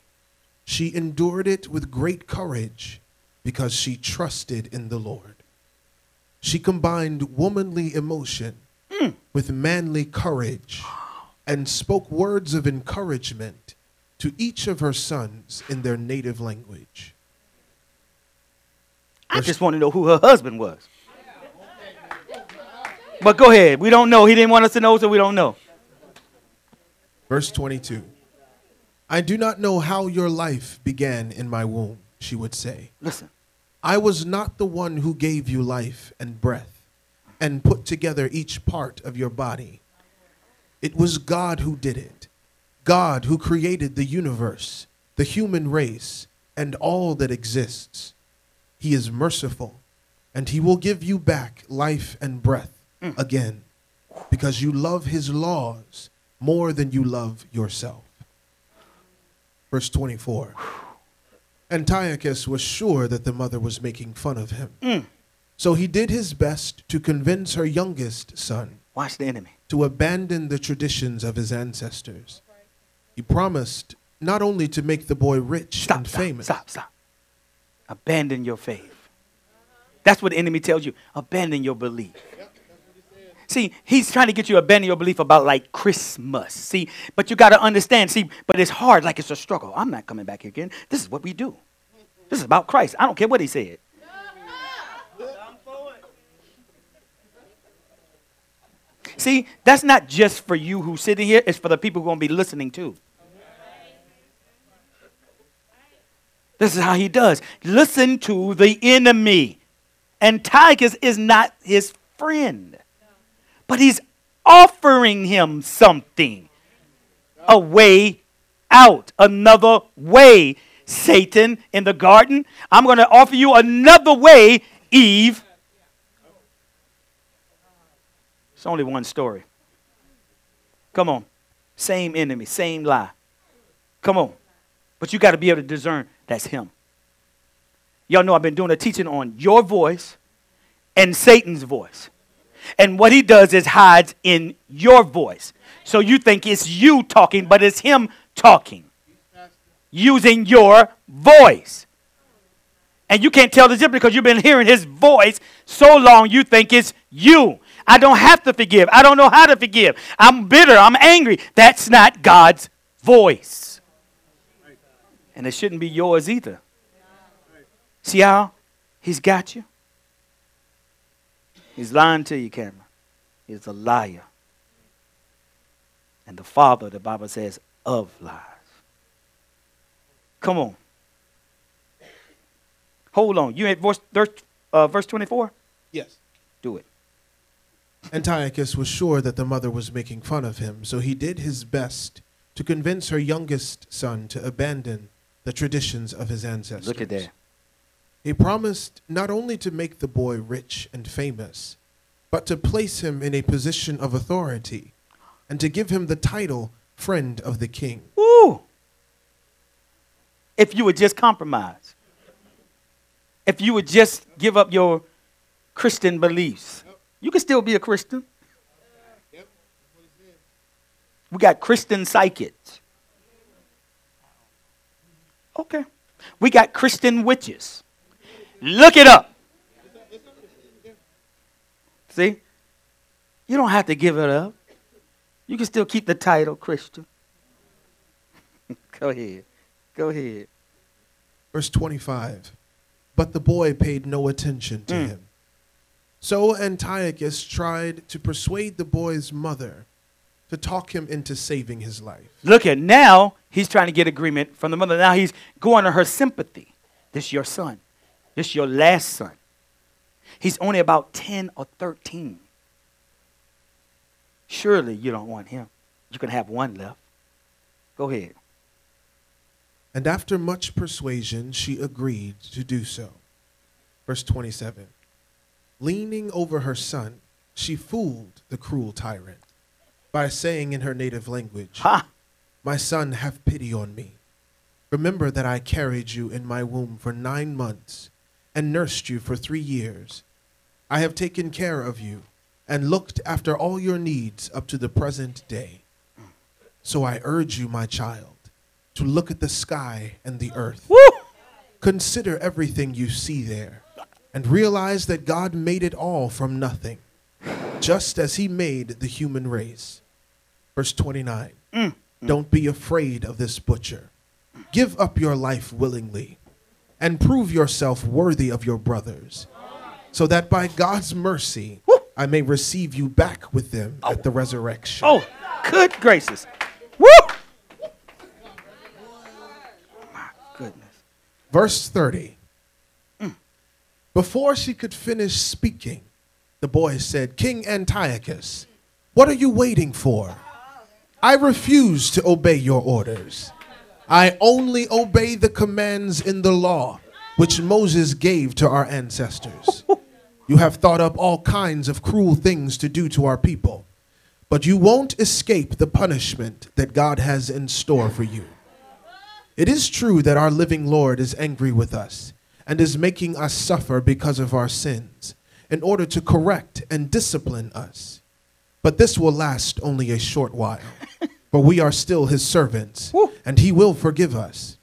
she endured it with great courage because she trusted in the Lord. She combined womanly emotion hmm. with manly courage and spoke words of encouragement to each of her sons in their native language. I just want to know who her husband was. But go ahead. We don't know. He didn't want us to know, so we don't know. Verse 22 I do not know how your life began in my womb, she would say. Listen. I was not the one who gave you life and breath and put together each part of your body. It was God who did it. God who created the universe, the human race, and all that exists. He is merciful, and he will give you back life and breath Mm. again because you love his laws more than you love yourself. Verse 24. Antiochus was sure that the mother was making fun of him. Mm. So he did his best to convince her youngest son Watch the enemy. to abandon the traditions of his ancestors. He promised not only to make the boy rich Stop, and stop, famous, stop, stop. Abandon your faith. That's what the enemy tells you. Abandon your belief. See, he's trying to get you to abandon your belief about like Christmas. See, but you got to understand. See, but it's hard, like it's a struggle. I'm not coming back here again. This is what we do. This is about Christ. I don't care what he said. See, that's not just for you who's sitting here, it's for the people who are going to be listening too. This is how he does. Listen to the enemy. Antiochus is not his friend, but he's offering him something a way out, another way. Satan in the garden, I'm going to offer you another way, Eve. It's only one story. Come on. Same enemy, same lie. Come on. But you got to be able to discern that's him. Y'all know I've been doing a teaching on your voice and Satan's voice. And what he does is hides in your voice. So you think it's you talking, but it's him talking. Using your voice. And you can't tell the difference because you've been hearing his voice so long you think it's you. I don't have to forgive. I don't know how to forgive. I'm bitter. I'm angry. That's not God's voice. And it shouldn't be yours either. See how he's got you? He's lying to you, Cameron. He's a liar. And the father, the Bible says, of lies. Come on. Hold on. You at verse, uh, verse 24? yes, Do it. Antiochus was sure that the mother was making fun of him, so he did his best to convince her youngest son to abandon the traditions of his ancestors. Look at that. He promised not only to make the boy rich and famous, but to place him in a position of authority and to give him the title friend of the king. Woo! If you would just compromise, if you would just give up your Christian beliefs, you can still be a Christian. We got Christian psychics. Okay. We got Christian witches. Look it up. See? You don't have to give it up. You can still keep the title Christian. Go ahead. Go ahead. Verse 25. But the boy paid no attention to Mm. him. So Antiochus tried to persuade the boy's mother to talk him into saving his life. Look at now, he's trying to get agreement from the mother. Now he's going to her sympathy. This is your son. This your last son. He's only about 10 or 13. Surely you don't want him. You can have one left. Go ahead. And after much persuasion, she agreed to do so. Verse 27 Leaning over her son, she fooled the cruel tyrant by saying in her native language, Ha! My son, have pity on me. Remember that I carried you in my womb for nine months and nursed you for three years. I have taken care of you and looked after all your needs up to the present day. So I urge you, my child, to look at the sky and the earth. Woo! Consider everything you see there and realize that God made it all from nothing, just as he made the human race. Verse 29 mm, mm. Don't be afraid of this butcher. Give up your life willingly and prove yourself worthy of your brothers, so that by God's mercy I may receive you back with them oh. at the resurrection. Oh, good gracious. Woo! My goodness. Verse 30. Mm. Before she could finish speaking, the boy said, King Antiochus, what are you waiting for? I refuse to obey your orders. I only obey the commands in the law which Moses gave to our ancestors. You have thought up all kinds of cruel things to do to our people, but you won't escape the punishment that God has in store for you. It is true that our living Lord is angry with us and is making us suffer because of our sins in order to correct and discipline us. But this will last only a short while, for we are still his servants, and he will forgive us.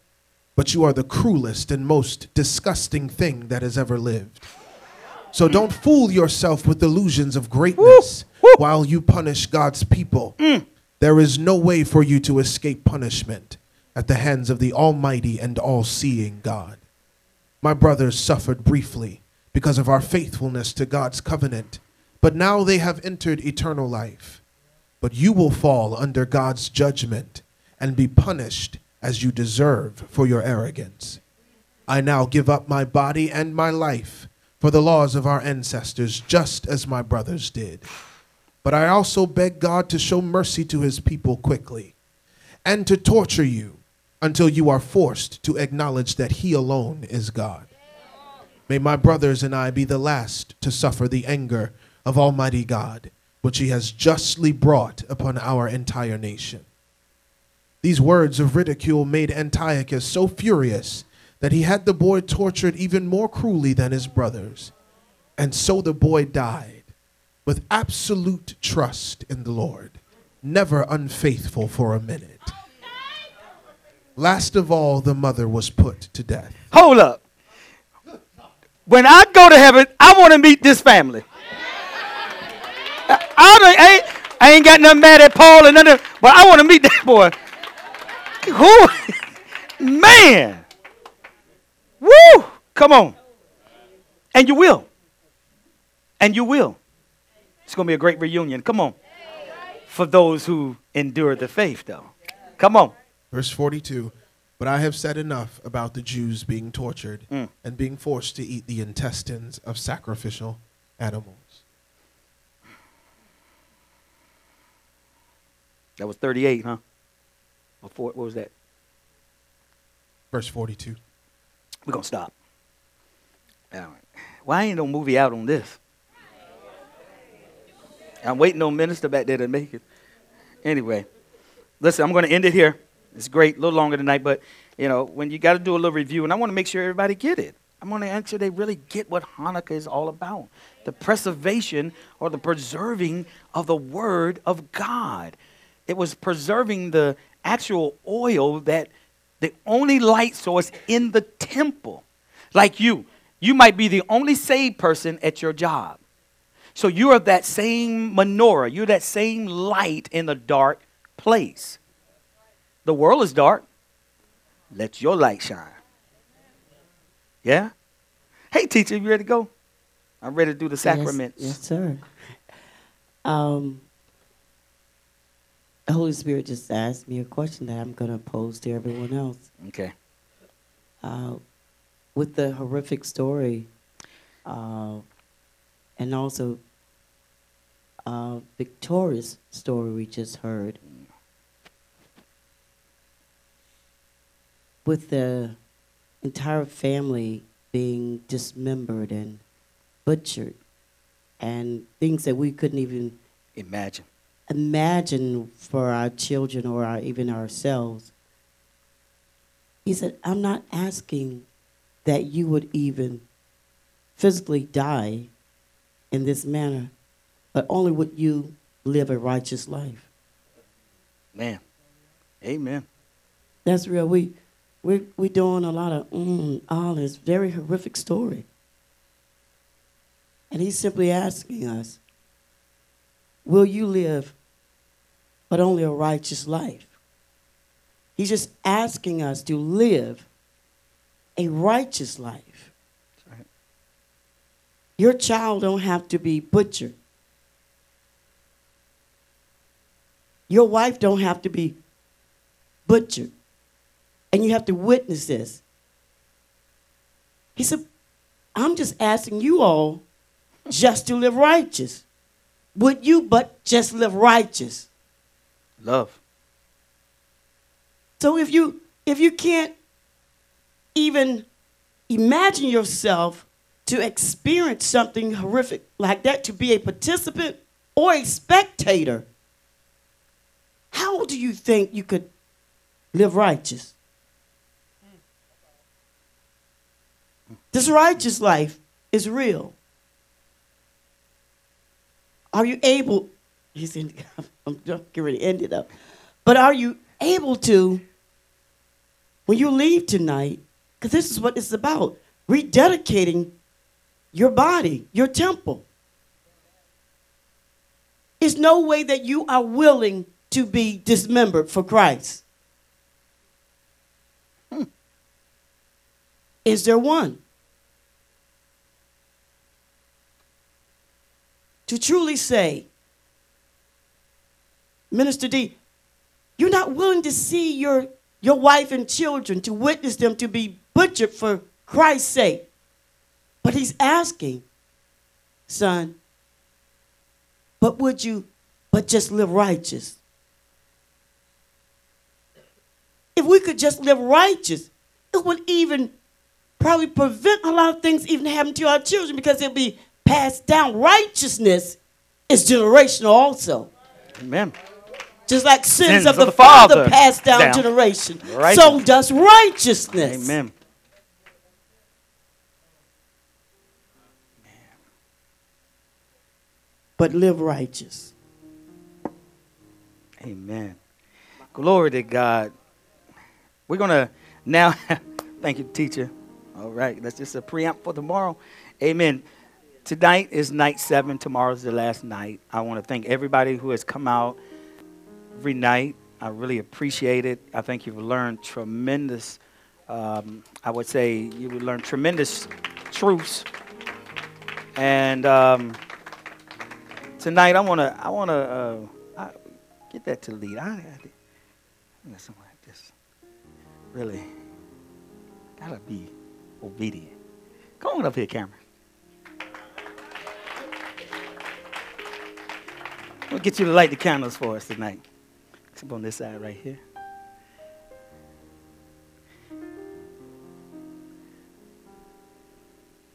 But you are the cruelest and most disgusting thing that has ever lived. So don't fool yourself with illusions of greatness while you punish God's people. There is no way for you to escape punishment at the hands of the Almighty and all seeing God. My brothers suffered briefly because of our faithfulness to God's covenant, but now they have entered eternal life. But you will fall under God's judgment and be punished as you deserve for your arrogance. I now give up my body and my life for the laws of our ancestors, just as my brothers did. But I also beg God to show mercy to his people quickly and to torture you until you are forced to acknowledge that he alone is God. May my brothers and I be the last to suffer the anger of Almighty God, which he has justly brought upon our entire nation. These words of ridicule made Antiochus so furious that he had the boy tortured even more cruelly than his brothers. And so the boy died with absolute trust in the Lord, never unfaithful for a minute. Last of all, the mother was put to death. Hold up. When I go to heaven, I want to meet this family. I, don't- I ain't, I ain't got nothing mad at Paul and nothing, but I want to meet that boy. Who? Man. Woo! Come on. And you will. And you will. It's going to be a great reunion. Come on. For those who endure the faith, though. Come on. Verse 42 But I have said enough about the Jews being tortured Mm. and being forced to eat the intestines of sacrificial animals. That was 38, huh? Before, what was that? Verse 42. We're going to stop. All right. Why ain't no movie out on this? I'm waiting on Minister back there to make it. Anyway, listen, I'm going to end it here. It's great, a little longer tonight, but you know, when you got to do a little review, and I want to make sure everybody get it. I want to make sure they really get what Hanukkah is all about: the preservation or the preserving of the Word of God. It was preserving the actual oil that the only light source in the temple. Like you, you might be the only saved person at your job. So you are that same menorah, you're that same light in the dark place. The world is dark. Let your light shine. Yeah? Hey, teacher, you ready to go? I'm ready to do the sacraments. Yes, yes sir. Um, the Holy Spirit just asked me a question that I'm going to pose to everyone else. Okay. Uh, with the horrific story, uh, and also uh, Victoria's story we just heard, with the entire family being dismembered and butchered, and things that we couldn't even Imagine. Imagine for our children or our, even ourselves. He said, I'm not asking that you would even physically die in this manner, but only would you live a righteous life. Man. Amen. That's real. We, we're, we're doing a lot of mm, all this very horrific story. And he's simply asking us, will you live but only a righteous life? He's just asking us to live a righteous life. Right. Your child don't have to be butchered. Your wife don't have to be butchered. And you have to witness this. He said, I'm just asking you all just to live righteous. Would you but just live righteous? Love. So if you if you can't even imagine yourself to experience something horrific like that, to be a participant or a spectator, how do you think you could live righteous? This righteous life is real. Are you able? He's in. I'm getting ready to end it up. But are you able to, when you leave tonight, because this is what it's about, rededicating your body, your temple. There's no way that you are willing to be dismembered for Christ. Hmm. Is there one? To truly say, Minister D, you're not willing to see your, your wife and children, to witness them to be butchered for Christ's sake. But he's asking, son, but would you but just live righteous? If we could just live righteous, it would even probably prevent a lot of things even happening to our children because it'll be passed down. Righteousness is generational also. Amen. Just like sins, Sins of, of the, the father, father passed down, down. generation, Right. so does righteousness. Amen. But live righteous. Amen. Glory to God. We're going to now, thank you, teacher. All right, that's just a preamp for tomorrow. Amen. Tonight is night seven. Tomorrow's the last night. I want to thank everybody who has come out every night. I really appreciate it. I think you've learned tremendous, um, I would say, you would learn tremendous truths. And um, tonight, I want to, I want to, uh, get that to lead. I, I, I something like this. Really, gotta be obedient. Come on up here, Cameron. We'll get you to light the candles for us tonight. Up on this side right here.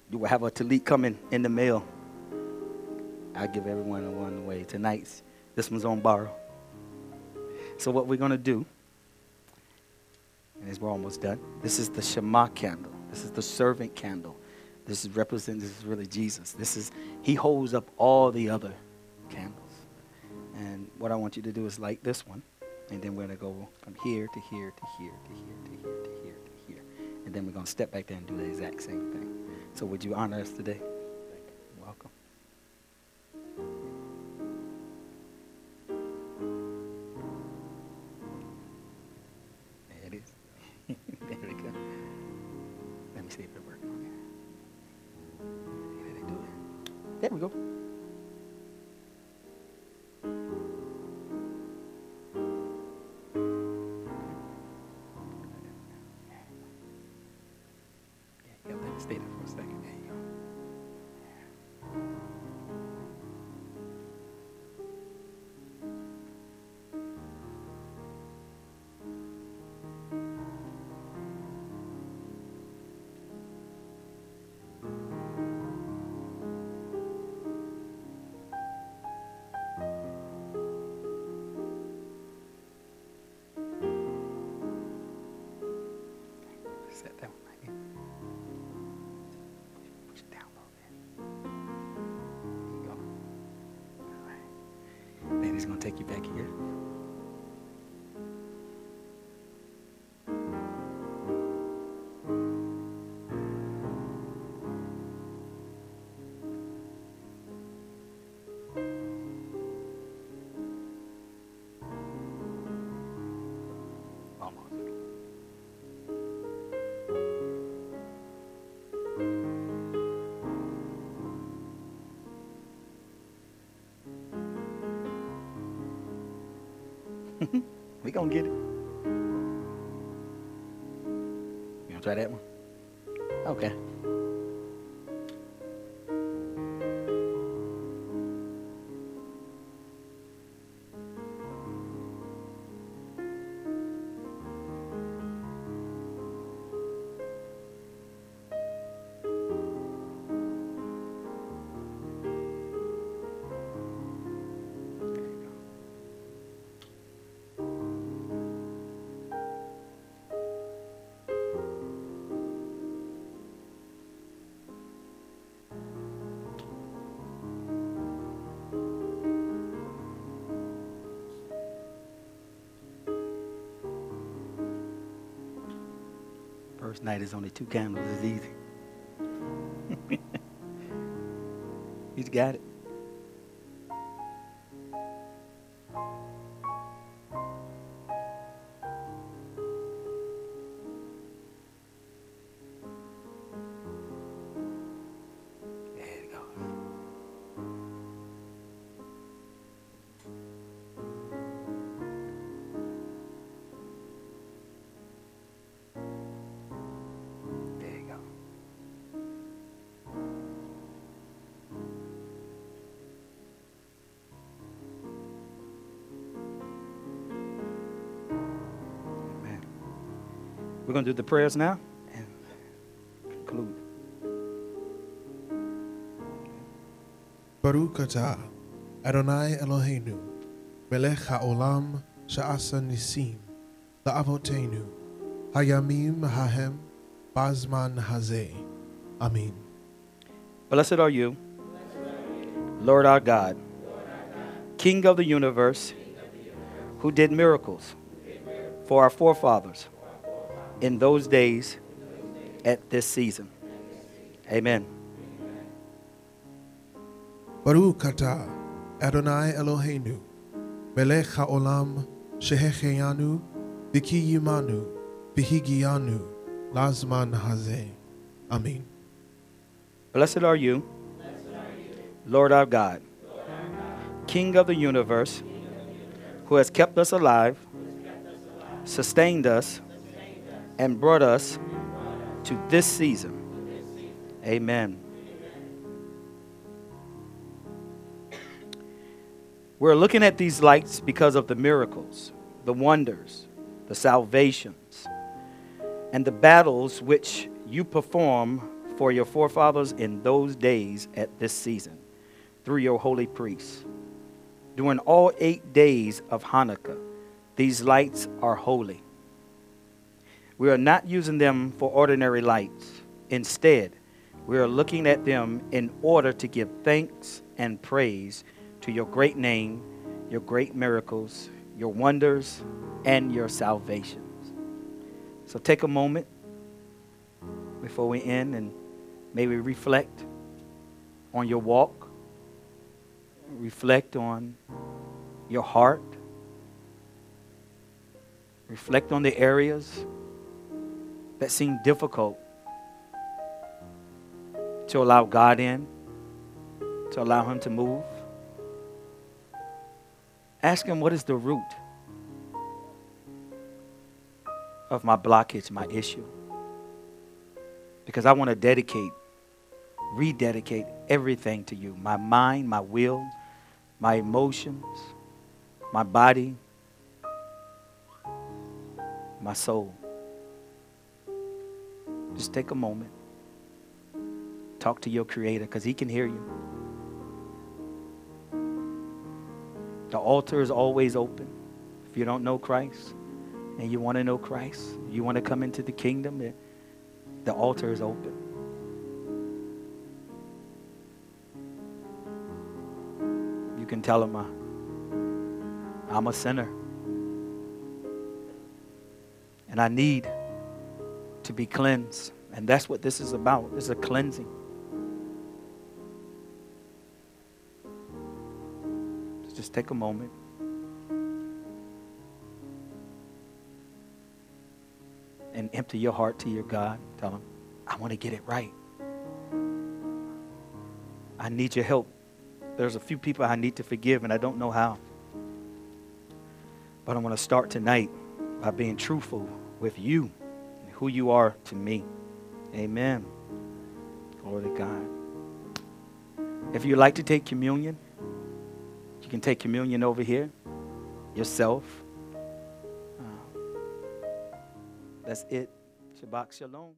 You will have a talit coming in the mail. I'll give everyone a one away tonight. This one's on borrow. So what we're gonna do, and as we're almost done, this is the shamash candle. This is the servant candle. This is represent. This is really Jesus. This is He holds up all the other candles. And what I want you to do is light this one, and then we're gonna go from here to here to here to here to here to here to here, and then we're gonna step back there and do the exact same thing. So would you honor us today? we gonna get it. You wanna try that one? Okay. First night is only two candles. It's easy. He's got it. Do the prayers now and conclude. Baruch atah Adonai Eloheinu melech haolam sha'asa nisim la'avotenu hayamim hahem bazman hazeh. Amen. Blessed are you, Lord our God, King of the universe, who did miracles for our forefathers in those days at this season. Amen. Baruch atah Adonai Eloheinu melech haolam shehecheyanu v'kiyimanu v'higiyanu lazman hazeh. Amen. Blessed are you, Lord our God, King of the universe, who has kept us alive, sustained us, and brought us to this season. Amen. We're looking at these lights because of the miracles, the wonders, the salvations, and the battles which you perform for your forefathers in those days at this season through your holy priests. During all eight days of Hanukkah, these lights are holy. We are not using them for ordinary lights. Instead, we are looking at them in order to give thanks and praise to your great name, your great miracles, your wonders, and your salvations. So take a moment before we end and maybe reflect on your walk, reflect on your heart, reflect on the areas that seem difficult to allow God in, to allow Him to move. Ask Him what is the root of my blockage, my issue. Because I want to dedicate, rededicate everything to you my mind, my will, my emotions, my body, my soul. Just take a moment. Talk to your Creator because He can hear you. The altar is always open. If you don't know Christ and you want to know Christ, you want to come into the kingdom, the- altar is open. You can tell Him, uh, I'm a sinner. And I need to be cleansed. And that's what this is about. It's a cleansing. Just take a moment. And empty your heart to your God. Tell Him, I want to get it right. I need your help. There's a few people I need to forgive, and I don't know how. But I want to start tonight by being truthful with you who you are to me. Amen. Glory to God. If you'd like to take communion, you can take communion over here yourself. Uh, that's it. Shabbat Shalom.